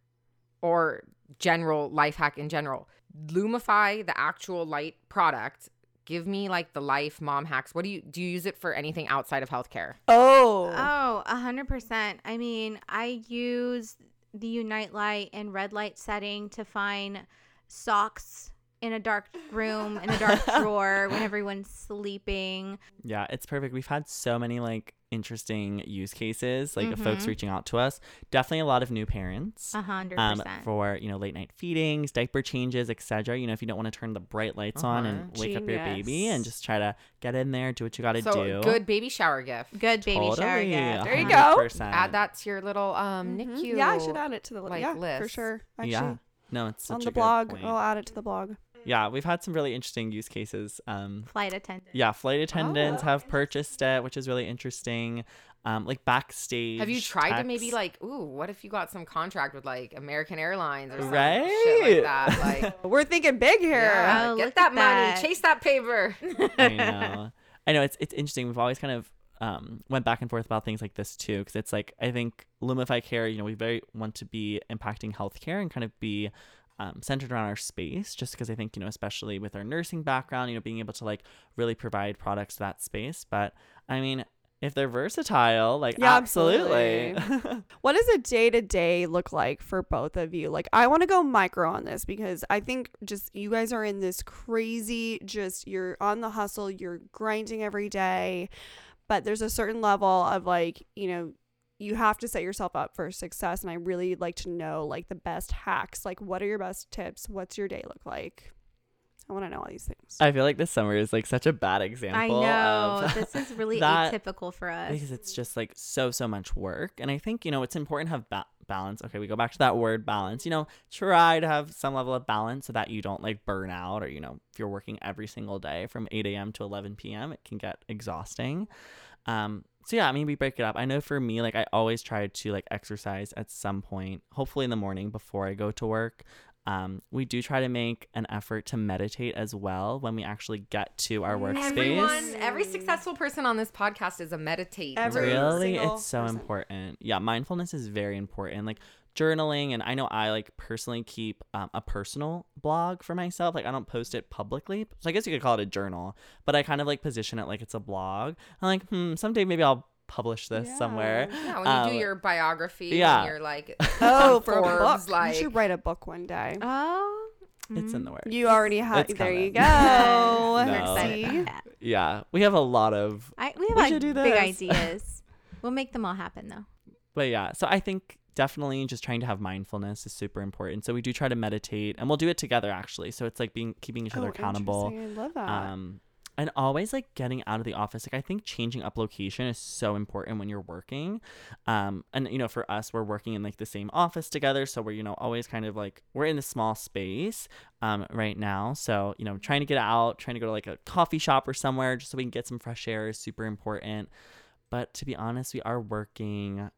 or general life hack in general. Lumify, the actual light product. Give me like the life mom hacks. What do you do? You use it for anything outside of healthcare? Oh, Oh, a hundred percent. I mean, I use the uNight Light and red light setting to find socks in a dark room in a dark drawer when everyone's sleeping. Yeah, it's perfect. We've had so many like interesting use cases, like of folks reaching out to us. Definitely a lot of new parents. A hundred Um, percent. for you know late night feedings, diaper changes, etc. You know if you don't want to turn the bright lights on and Uh-huh. wake up your baby and just try to get in there, do what you got to so do. good baby shower gift. Good baby shower gift. There you go. 100%. Add that to your little um Mhm. NICU. Yeah, I should add it to the li- like, yeah for sure. Actually, yeah, no, it's such on a the good blog, point. I'll add it to the blog. Yeah, we've had some really interesting use cases. Um, Flight attendants. yeah, flight attendants Oh, have purchased it, which is really interesting. Um, like backstage. Have you tried to maybe like, ooh, what if you got some contract with like American Airlines or something Right? like that? Like, We're thinking big here. yeah, Oh, get that money, that. chase that paper. I know. I know it's it's interesting. We've always kind of um, went back and forth about things like this too, because it's like I think Lumify Care, you know, we very want to be impacting healthcare and kind of be um, centered around our space, just because I think you know, especially with our nursing background, you know, being able to like really provide products to that space. But I mean, if they're versatile, like Yeah, absolutely. What does a day to day look like for both of you? Like, I want to go micro on this because I think just you guys are in this crazy, just you're on the hustle, you're grinding every day, but there's a certain level of like, you know, you have to set yourself up for success. And I really like to know like the best hacks. Like, what are your best tips? What's your day look like? I want to know all these things. I feel like this summer is like such a bad example. I know. Of this is really that- atypical for us. because it's just like so so much work and i think you know it's important to have ba- balance okay we go back to that word balance you know try to have some level of balance so that you don't like burn out or you know if you're working every single day from 8 a.m to 11 p.m it can get exhausting um so yeah i mean we break it up i know for me like i always try to like exercise at some point hopefully in the morning before i go to work um, we do try to make an effort to meditate as well when we actually get to our workspace. Everyone, every successful person on this podcast is a meditator. Every really it's so person. important yeah mindfulness is very important like journaling and i know i like personally keep um, a personal blog for myself like i don't post it publicly so i guess you could call it a journal but i kind of like position it like it's a blog i'm like hmm someday maybe i'll publish this Yeah. somewhere Yeah, when you Um, do your biography, yeah. yeah, you're like, Oh, on for a Forbes, book. like, you should write a book one day. oh. it's in mm. the works You already have. It's There you go. No. excited See? about that. yeah we have a lot of I, we have We like do big ideas. we'll make them all happen though. but yeah so i think definitely just trying to have mindfulness is super important. So we do try to meditate and we'll do it together actually. So it's like being keeping each other Oh, accountable. I love that. um and always like getting out of the office. Like i think changing up location is so important when you're working. Um and you know for us we're working in like the same office together. So we're you know always kind of like we're in a small space um right now. So you know trying to get out trying to go to like a coffee shop or somewhere just so we can get some fresh air is super important. But to be honest we are working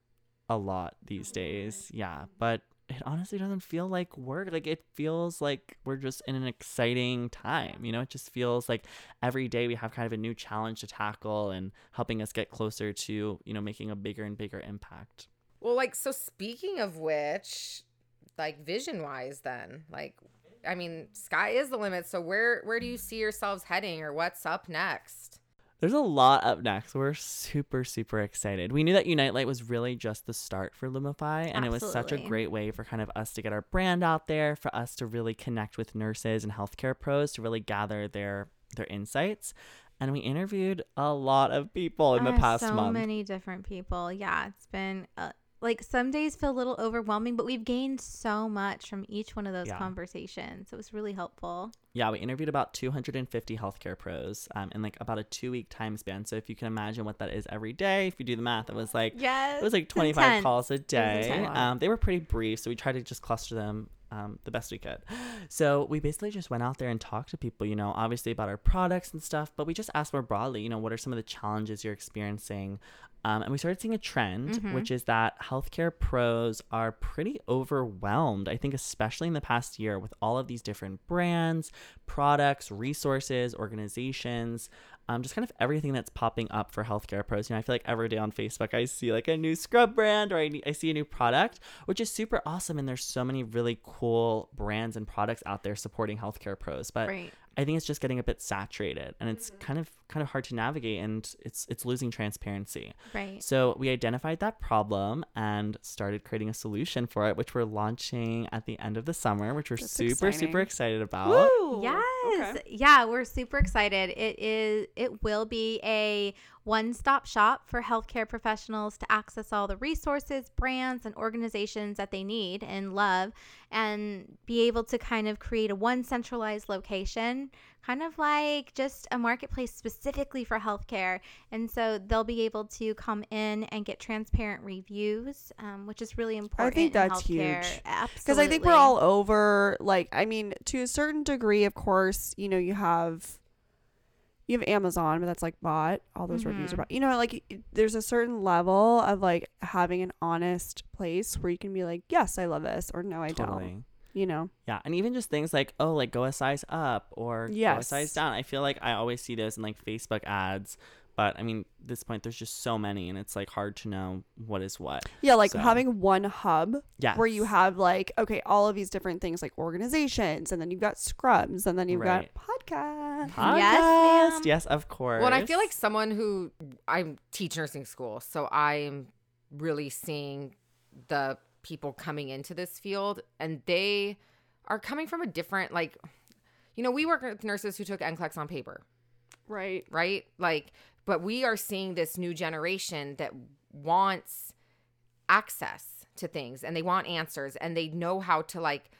a lot these oh, days yeah but it honestly doesn't feel like work. Like it feels like we're just in an exciting time. You know, it just feels like every day we have kind of a new challenge to tackle and helping us get closer to, you know, making a bigger and bigger impact. well, like, so speaking of which, like, vision wise, then, like, I mean, sky is the limit. So where where do you see yourselves heading, or what's up next? There's a lot up next. We're super, super excited. We knew that uNight Light was really just the start for Lumify, and it was such a great way for kind of us to get our brand out there, for us to really connect with nurses and healthcare pros to really gather their their insights. And we interviewed a lot of people in the Uh, past so month. So many different people. Yeah, it's been uh, like some days feel a little overwhelming, but we've gained so much from each one of those Yeah. conversations. It was really helpful. Yeah, we interviewed about 250 healthcare pros um, in like about a two week time span. So if you can imagine what that is every day, if you do the math, it was like Yes, it was like 25 intense. calls a day. Um, they were pretty brief, so we tried to just cluster them um, the best we could. So we basically just went out there and talked to people, you know, obviously about our products and stuff, but we just asked more broadly, you know, what are some of the challenges you're experiencing? Um, and we started seeing a trend, Mhm. which is that healthcare pros are pretty overwhelmed. I think, especially in the past year, with all of these different brands, products, resources, organizations, um, just kind of everything that's popping up for healthcare pros. You know, I feel like every day on Facebook, I see like a new scrub brand or I, I see a new product, which is super awesome. And there's so many really cool brands and products out there supporting healthcare pros. But Right. I think it's just getting a bit saturated and it's mm-hmm. kind of kind of hard to navigate and it's it's losing transparency. Right. So we identified that problem and started creating a solution for it, which we're launching at the end of the summer, which we're That's super exciting. super excited about. Woo! Yes. Okay. Yeah, we're super excited. It is it will be a one stop shop for healthcare professionals to access all the resources, brands, and organizations that they need and love, and be able to kind of create a one centralized location, kind of like just a marketplace specifically for healthcare. And so they'll be able to come in and get transparent reviews, um, which is really important. I think that's healthcare. huge. Because I think we're all over. Like, I mean, to a certain degree, of course, you know, you have you have Amazon, but that's like bought. All those reviews are Mhm. bought. You know, like there's a certain level of like having an honest place where you can be like, yes, I love this, or no, I totally. don't. You know, Yeah, and even just things like oh, like go a size up or go a size down. I feel like I always see those in like Facebook ads, but I mean, at this point, there's just so many, and it's like hard to know what is what. yeah, like So- having one hub Yeah, where you have like okay, all of these different things like organizations, and then you've got scrubs, and then you've Right. got podcasts. podcast. Yes, ma'am. Yes, of course. Well, and I feel like someone who I teach nursing school, so I'm really seeing the people coming into this field, and they are coming from a different like, you know, we work with nurses who took NCLEX on paper, Right. right? Like, but we are seeing this new generation that wants access to things, and they want answers, and they know how to like.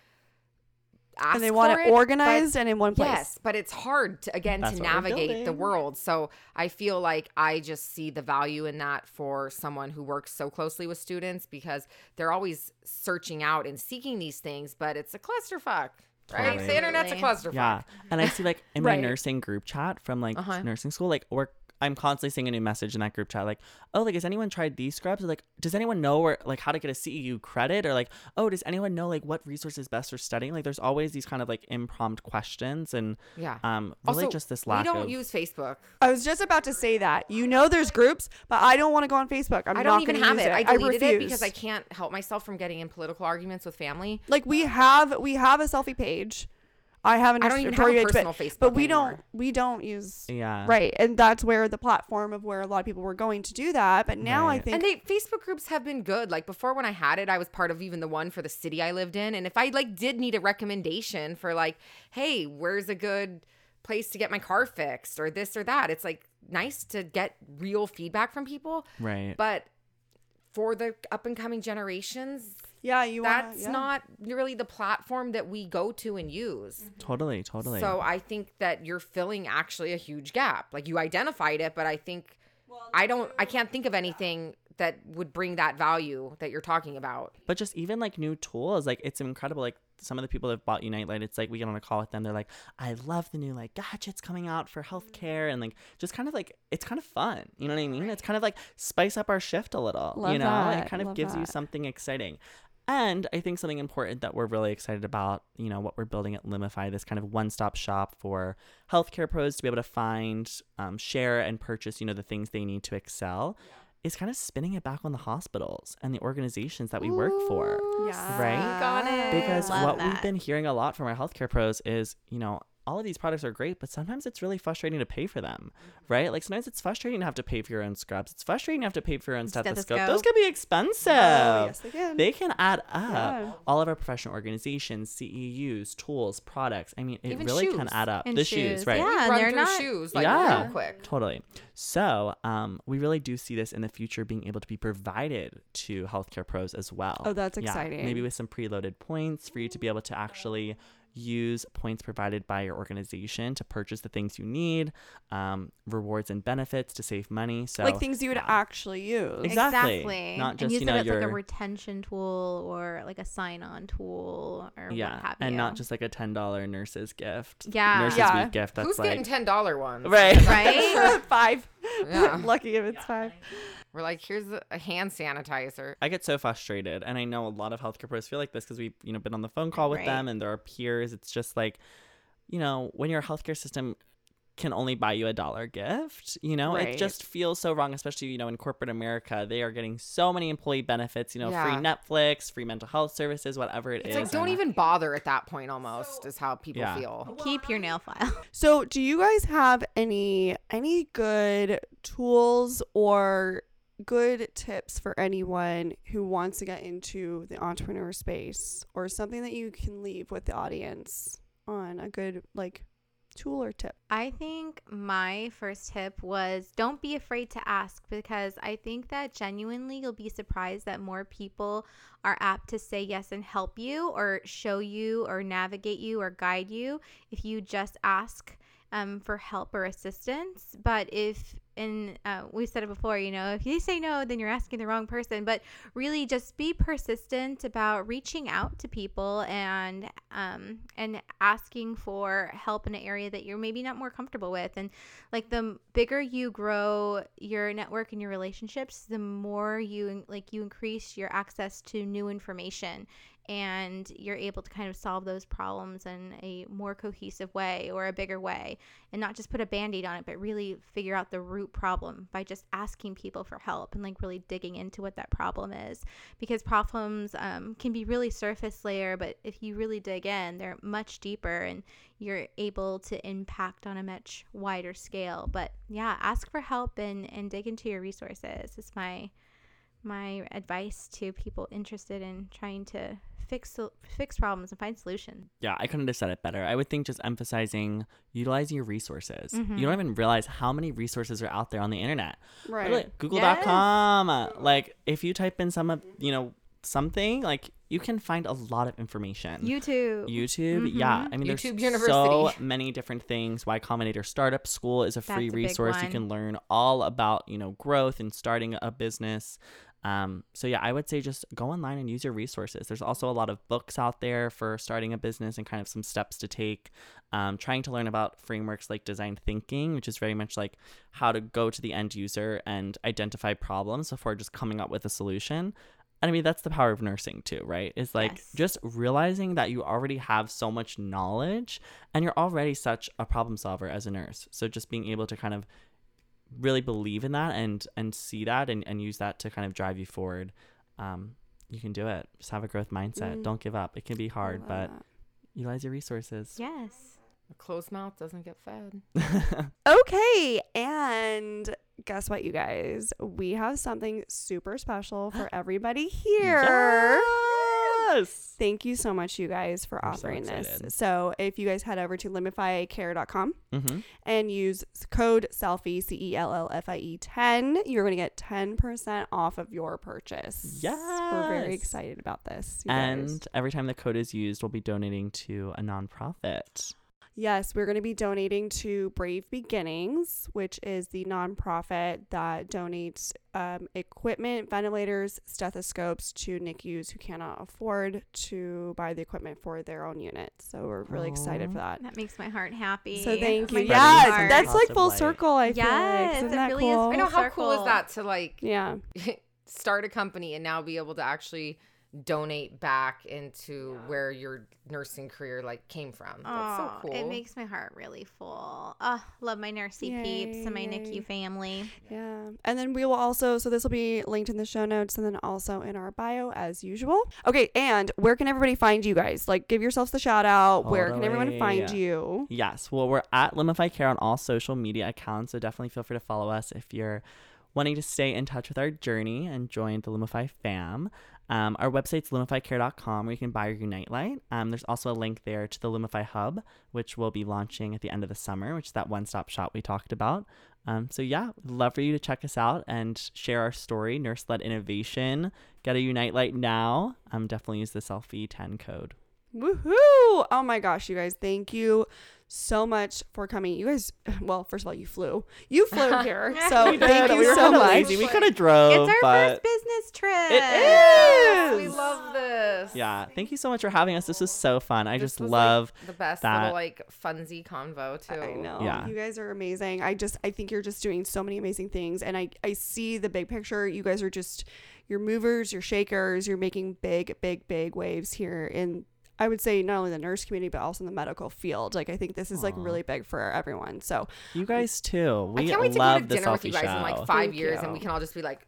Ask and they want for it but- organized and in one place. Yes, but it's hard to, again That's to navigate the world. So I feel like I just see the value in that for someone who works so closely with students because they're always searching out and seeking these things, but it's a clusterfuck. Right? Totally. The internet's a clusterfuck. Yeah, and I see like in my Right. nursing group chat from like Uh-huh. nursing school, like we're I'm constantly seeing a new message in that group chat, like, oh, like has anyone tried these scrubs? Or, like, does anyone know where like how to get a CEU credit? Or like, oh, does anyone know like what resource is best for studying? Like, there's always these kind of like impromptu questions and Yeah. um really Also, just this lack. we lack don't of use Facebook. I was just about to say that. You know, there's groups, but I don't want to go on Facebook. I'm I not don't even have use it. it. I deleted it refuse. because I can't help myself from getting in political arguments with family. like we have we have a Cellfie page. I have an I don't even have a personal but, Facebook but we anymore. don't we don't use yeah right, and that's where the platform of where a lot of people were going to do that. But now I think And they Facebook groups have been good. Like before when I had it, I was part of even the one for the city I lived in. And if I like did need a recommendation for like, hey, where's a good place to get my car fixed or this or that, it's like nice to get real feedback from people. right But for the up and coming generations, yeah, you wanna- that's yeah. not really the platform that we go to and use. Mm-hmm. totally totally. So I think that you're filling actually a huge gap. Like you identified it, but I think I don't I can't think of anything that would bring that value that you're talking about. but just even like new tools like it's incredible. Like some of the people that have bought uNight Light. It's like we get on a call with them. They're like i love the new like gadgets coming out for healthcare mm-hmm. and like just kind of like it's kind of fun. You know what i mean? It's kind of like spice up our shift a little Love you know that. it kind of Love gives you something exciting and I think something important that we're really excited about, you know, what we're building at Lumify, this kind of one-stop shop for healthcare pros to be able to find, um, share, and purchase, you know, the things they need to excel, is kind of spinning it back on the hospitals and the organizations that we work for. Yeah. Right? Got it. Because Love what we've been hearing a lot from our healthcare pros is, you know, all of these products are great, but sometimes it's really frustrating to pay for them, right? Like sometimes it's frustrating to have to pay for your own scrubs. It's frustrating to have to pay for your own stethoscope. Those can be expensive. Oh, yes, they can. They can add up. Yeah. All of our professional organizations, CEUs, tools, products. I mean, it Even really can add up. And the shoes, shoes, right? yeah. Run they're not- shoes like Yeah. real quick. Totally. So, um, we really do see this in the future being able to be provided to healthcare pros as well. Oh, that's Yeah, exciting. maybe with some preloaded points for you to be able to actually use points provided by your organization to purchase the things you need, um, rewards and benefits to save money. So, like things you would yeah. actually use. Exactly. Not and just, use you know, it as like a retention tool or like a sign-on tool or what yeah, have and you. not just like a ten dollar nurse's gift. Yeah. nurse's Yeah. week gift. That's Who's like getting ten dollar ones? right, right. five. Yeah. Lucky if it's five. We're like, here's a, a hand sanitizer. I get so frustrated, and I know a lot of healthcare pros feel like this because we've you know been on the phone call with Right. them, and they're our peers. It's just like, you know, when your healthcare system can only buy you a dollar gift, you know, Right. it just feels so wrong. Especially you know in corporate America, they are getting so many employee benefits. You know, Yeah. free Netflix, free mental health services, whatever it It's is. like don't and- even bother at that point almost is how people Yeah. feel. Keep your nail file. So, do you guys have any any good tools or good tips for anyone who wants to get into the entrepreneur space or something that you can leave with the audience on a good like tool or tip? I think my first tip was don't be afraid to ask because I think that genuinely you'll be surprised that more people are apt to say yes and help you or show you or navigate you or guide you if you just ask um, for help or assistance. But if and uh, we said it before, you know, if you say no, then you're asking the wrong person. But really, just be persistent about reaching out to people and um, and asking for help in an area that you're maybe not more comfortable with. And like the bigger you grow your network and your relationships, the more you like you increase your access to new information and you're able to kind of solve those problems in a more cohesive way or a bigger way and not just put a band-aid on it but really figure out the root problem by just asking people for help and like really digging into what that problem is. Because problems um, can be really surface layer but if you really dig in they're much deeper and you're able to impact on a much wider scale. But yeah ask for help and and dig into your resources is my my advice to people interested in trying to fix fix problems and find solutions. Yeah, I couldn't have said it better. I would think just emphasizing utilizing your resources. Mhm. You don't even realize how many resources are out there on the internet. Right. Literally, Google.com. uh, Like if you type in some of you know something, like you can find a lot of information. YouTube. YouTube, yeah. Mhm. I mean, YouTube there's so University. many different things. Y Combinator Startup School is a free a resource. You can learn all about you know growth and starting a business. Um, so yeah, I would say just go online and use your resources. There's also a lot of books out there for starting a business and kind of some steps to take. Um, trying to learn about frameworks like design thinking, which is very much like how to go to the end user and identify problems before just coming up with a solution. And I mean, that's the power of nursing too, right? Is like Yes. just realizing that you already have so much knowledge and you're already such a problem solver as a nurse. So just being able to kind of really believe in that and and see that and, and use that to kind of drive you forward. Um, you can do it. Just have a growth mindset. Mm. Don't give up. It can be hard, but that. utilize your resources. Yes. A closed mouth doesn't get fed. Okay, and guess what, you guys? We have something super special for everybody here. Yes. Thank you so much, you guys, for so offering this. So, if you guys head over to lumifycare.com Mm-hmm. and use code Cellfie C E L L F I E 10, you're going to get 10% off of your purchase. Yes. We're very excited about this. you guys. And every time the code is used, we'll be donating to a nonprofit. Yes, we're going to be donating to Brave Beginnings, which is the nonprofit that donates um, equipment, ventilators, stethoscopes to NICUs who cannot afford to buy the equipment for their own unit. So we're really excited for that. That makes my heart happy. So thank My you. heart Yeah, that's like full circle. I feel like. Isn't it that really is cool? I know how cool is that to like Yeah. start a company and now be able to actually donate back into where your nursing career like came from. That's so cool. It makes my heart really full. Oh, love my nursey peeps and my Yay, yay. NICU family. Yeah. And then we will also, so this will be linked in the show notes and then also in our bio as usual. Okay. And where can everybody find you guys? Like, give yourselves the shout out. Where can everyone find Totally. you? Yes. Well, we're at Lumify Care on all social media accounts, so definitely feel free to follow us if you're wanting to stay in touch with our journey and join the Lumify fam. Um, our website's lumifycare.com where you can buy your uNight Light. Um, there's also a link there to the Lumify Hub, which we'll be launching at the end of the summer, which is that one stop shop we talked about. Um, so, yeah, love for you to check us out and share our story, nurse led innovation. Get a uNight Light now. Um, definitely use the Cellfie 10 code. Woohoo! Oh my gosh, you guys, thank you so much for coming. You guys, well, first of all, you flew. You flew here. So thank you We were so kinda much. lazy. We could have drove, it's our but first business trip. it is. we love this. Yeah, thank you so much for having us. This was so fun. I This just was, like, love. the best that. little like funsy convo too. I know. Yeah. You guys are amazing. I just I think you're just doing so many amazing things and I I see the big picture. You guys are just you're movers, you're shakers, you're making big big big waves here in I would say not only the nurse community but also in the medical field. Like I think this is like really big for everyone. So, You guys too. We I can't wait to go to dinner with you guys show. in like five Thank years, you. and we can all just be like,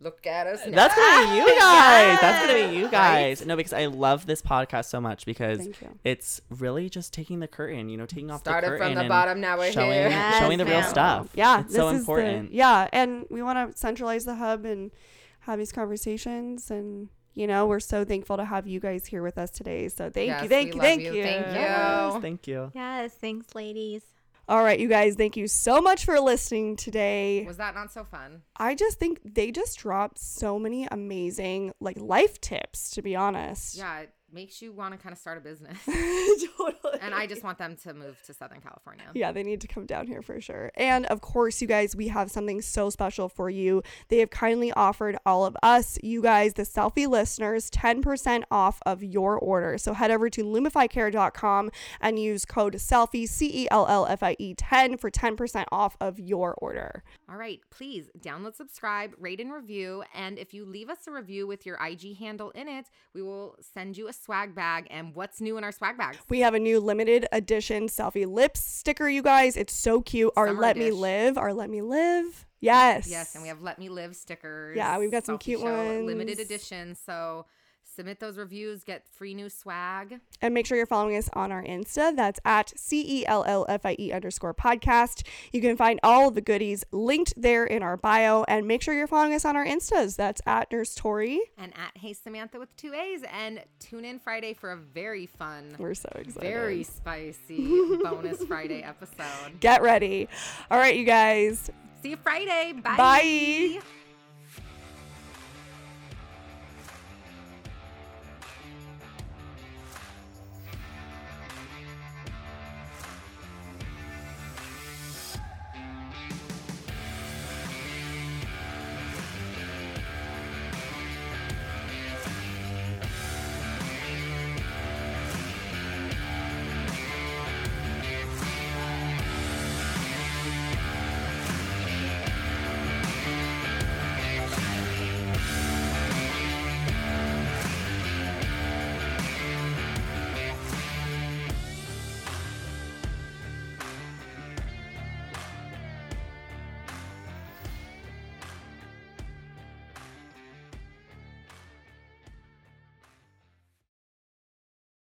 "Look at us." Now. That's gonna be you guys. That's gonna be you Right? guys. No, because I love this podcast so much because it's really just taking the curtain. You know, taking off Started the curtain from the bottom, now we're showing here. Yes, showing the real stuff. Yeah, it's this so is important. The, yeah, and we want to centralize the hub and have these conversations and you know, we're so thankful to have you guys here with us today. So thank Yes, you, thank you, thank you. you. Thank you. Yes, thank you. Yes, thanks, ladies. All right, you guys, thank you so much for listening today. Was that not so fun? I just think they just dropped so many amazing like life tips, to be honest. Yeah, it makes you want to kind of start a business. totally. and I just want them to move to Southern California. Yeah, they need to come down here for sure. And of course, you guys, we have something so special for you. They have kindly offered all of us, you guys, the Cellfie listeners, 10% off of your order. So head over to lumifycare.com and use code Cellfie, C E L L F I E 10 for 10% off of your order. All right, please download, subscribe, rate, and review. And if you leave us a review with your IG handle in it, we will send you a swag bag. And what's new in our swag bags? We have a new limited edition Cellfie lips sticker, you guys. It's so cute. Our Summer Let Me. Live, our Let Me Live. Yes. Yes, and we have Let Me Live stickers. Yeah, we've got some cute Show, Limited edition. So submit those reviews, get free new swag. And make sure you're following us on our Insta. That's at C E L L F I E underscore podcast. You can find all of the goodies linked there in our bio. And make sure you're following us on our Instas. That's at Nurse Tori. And at Hey Samantha with two A's. And tune in Friday for a very fun, We're so excited. very spicy bonus Friday episode. Get ready. All right, you guys. See you Friday. Bye. Bye.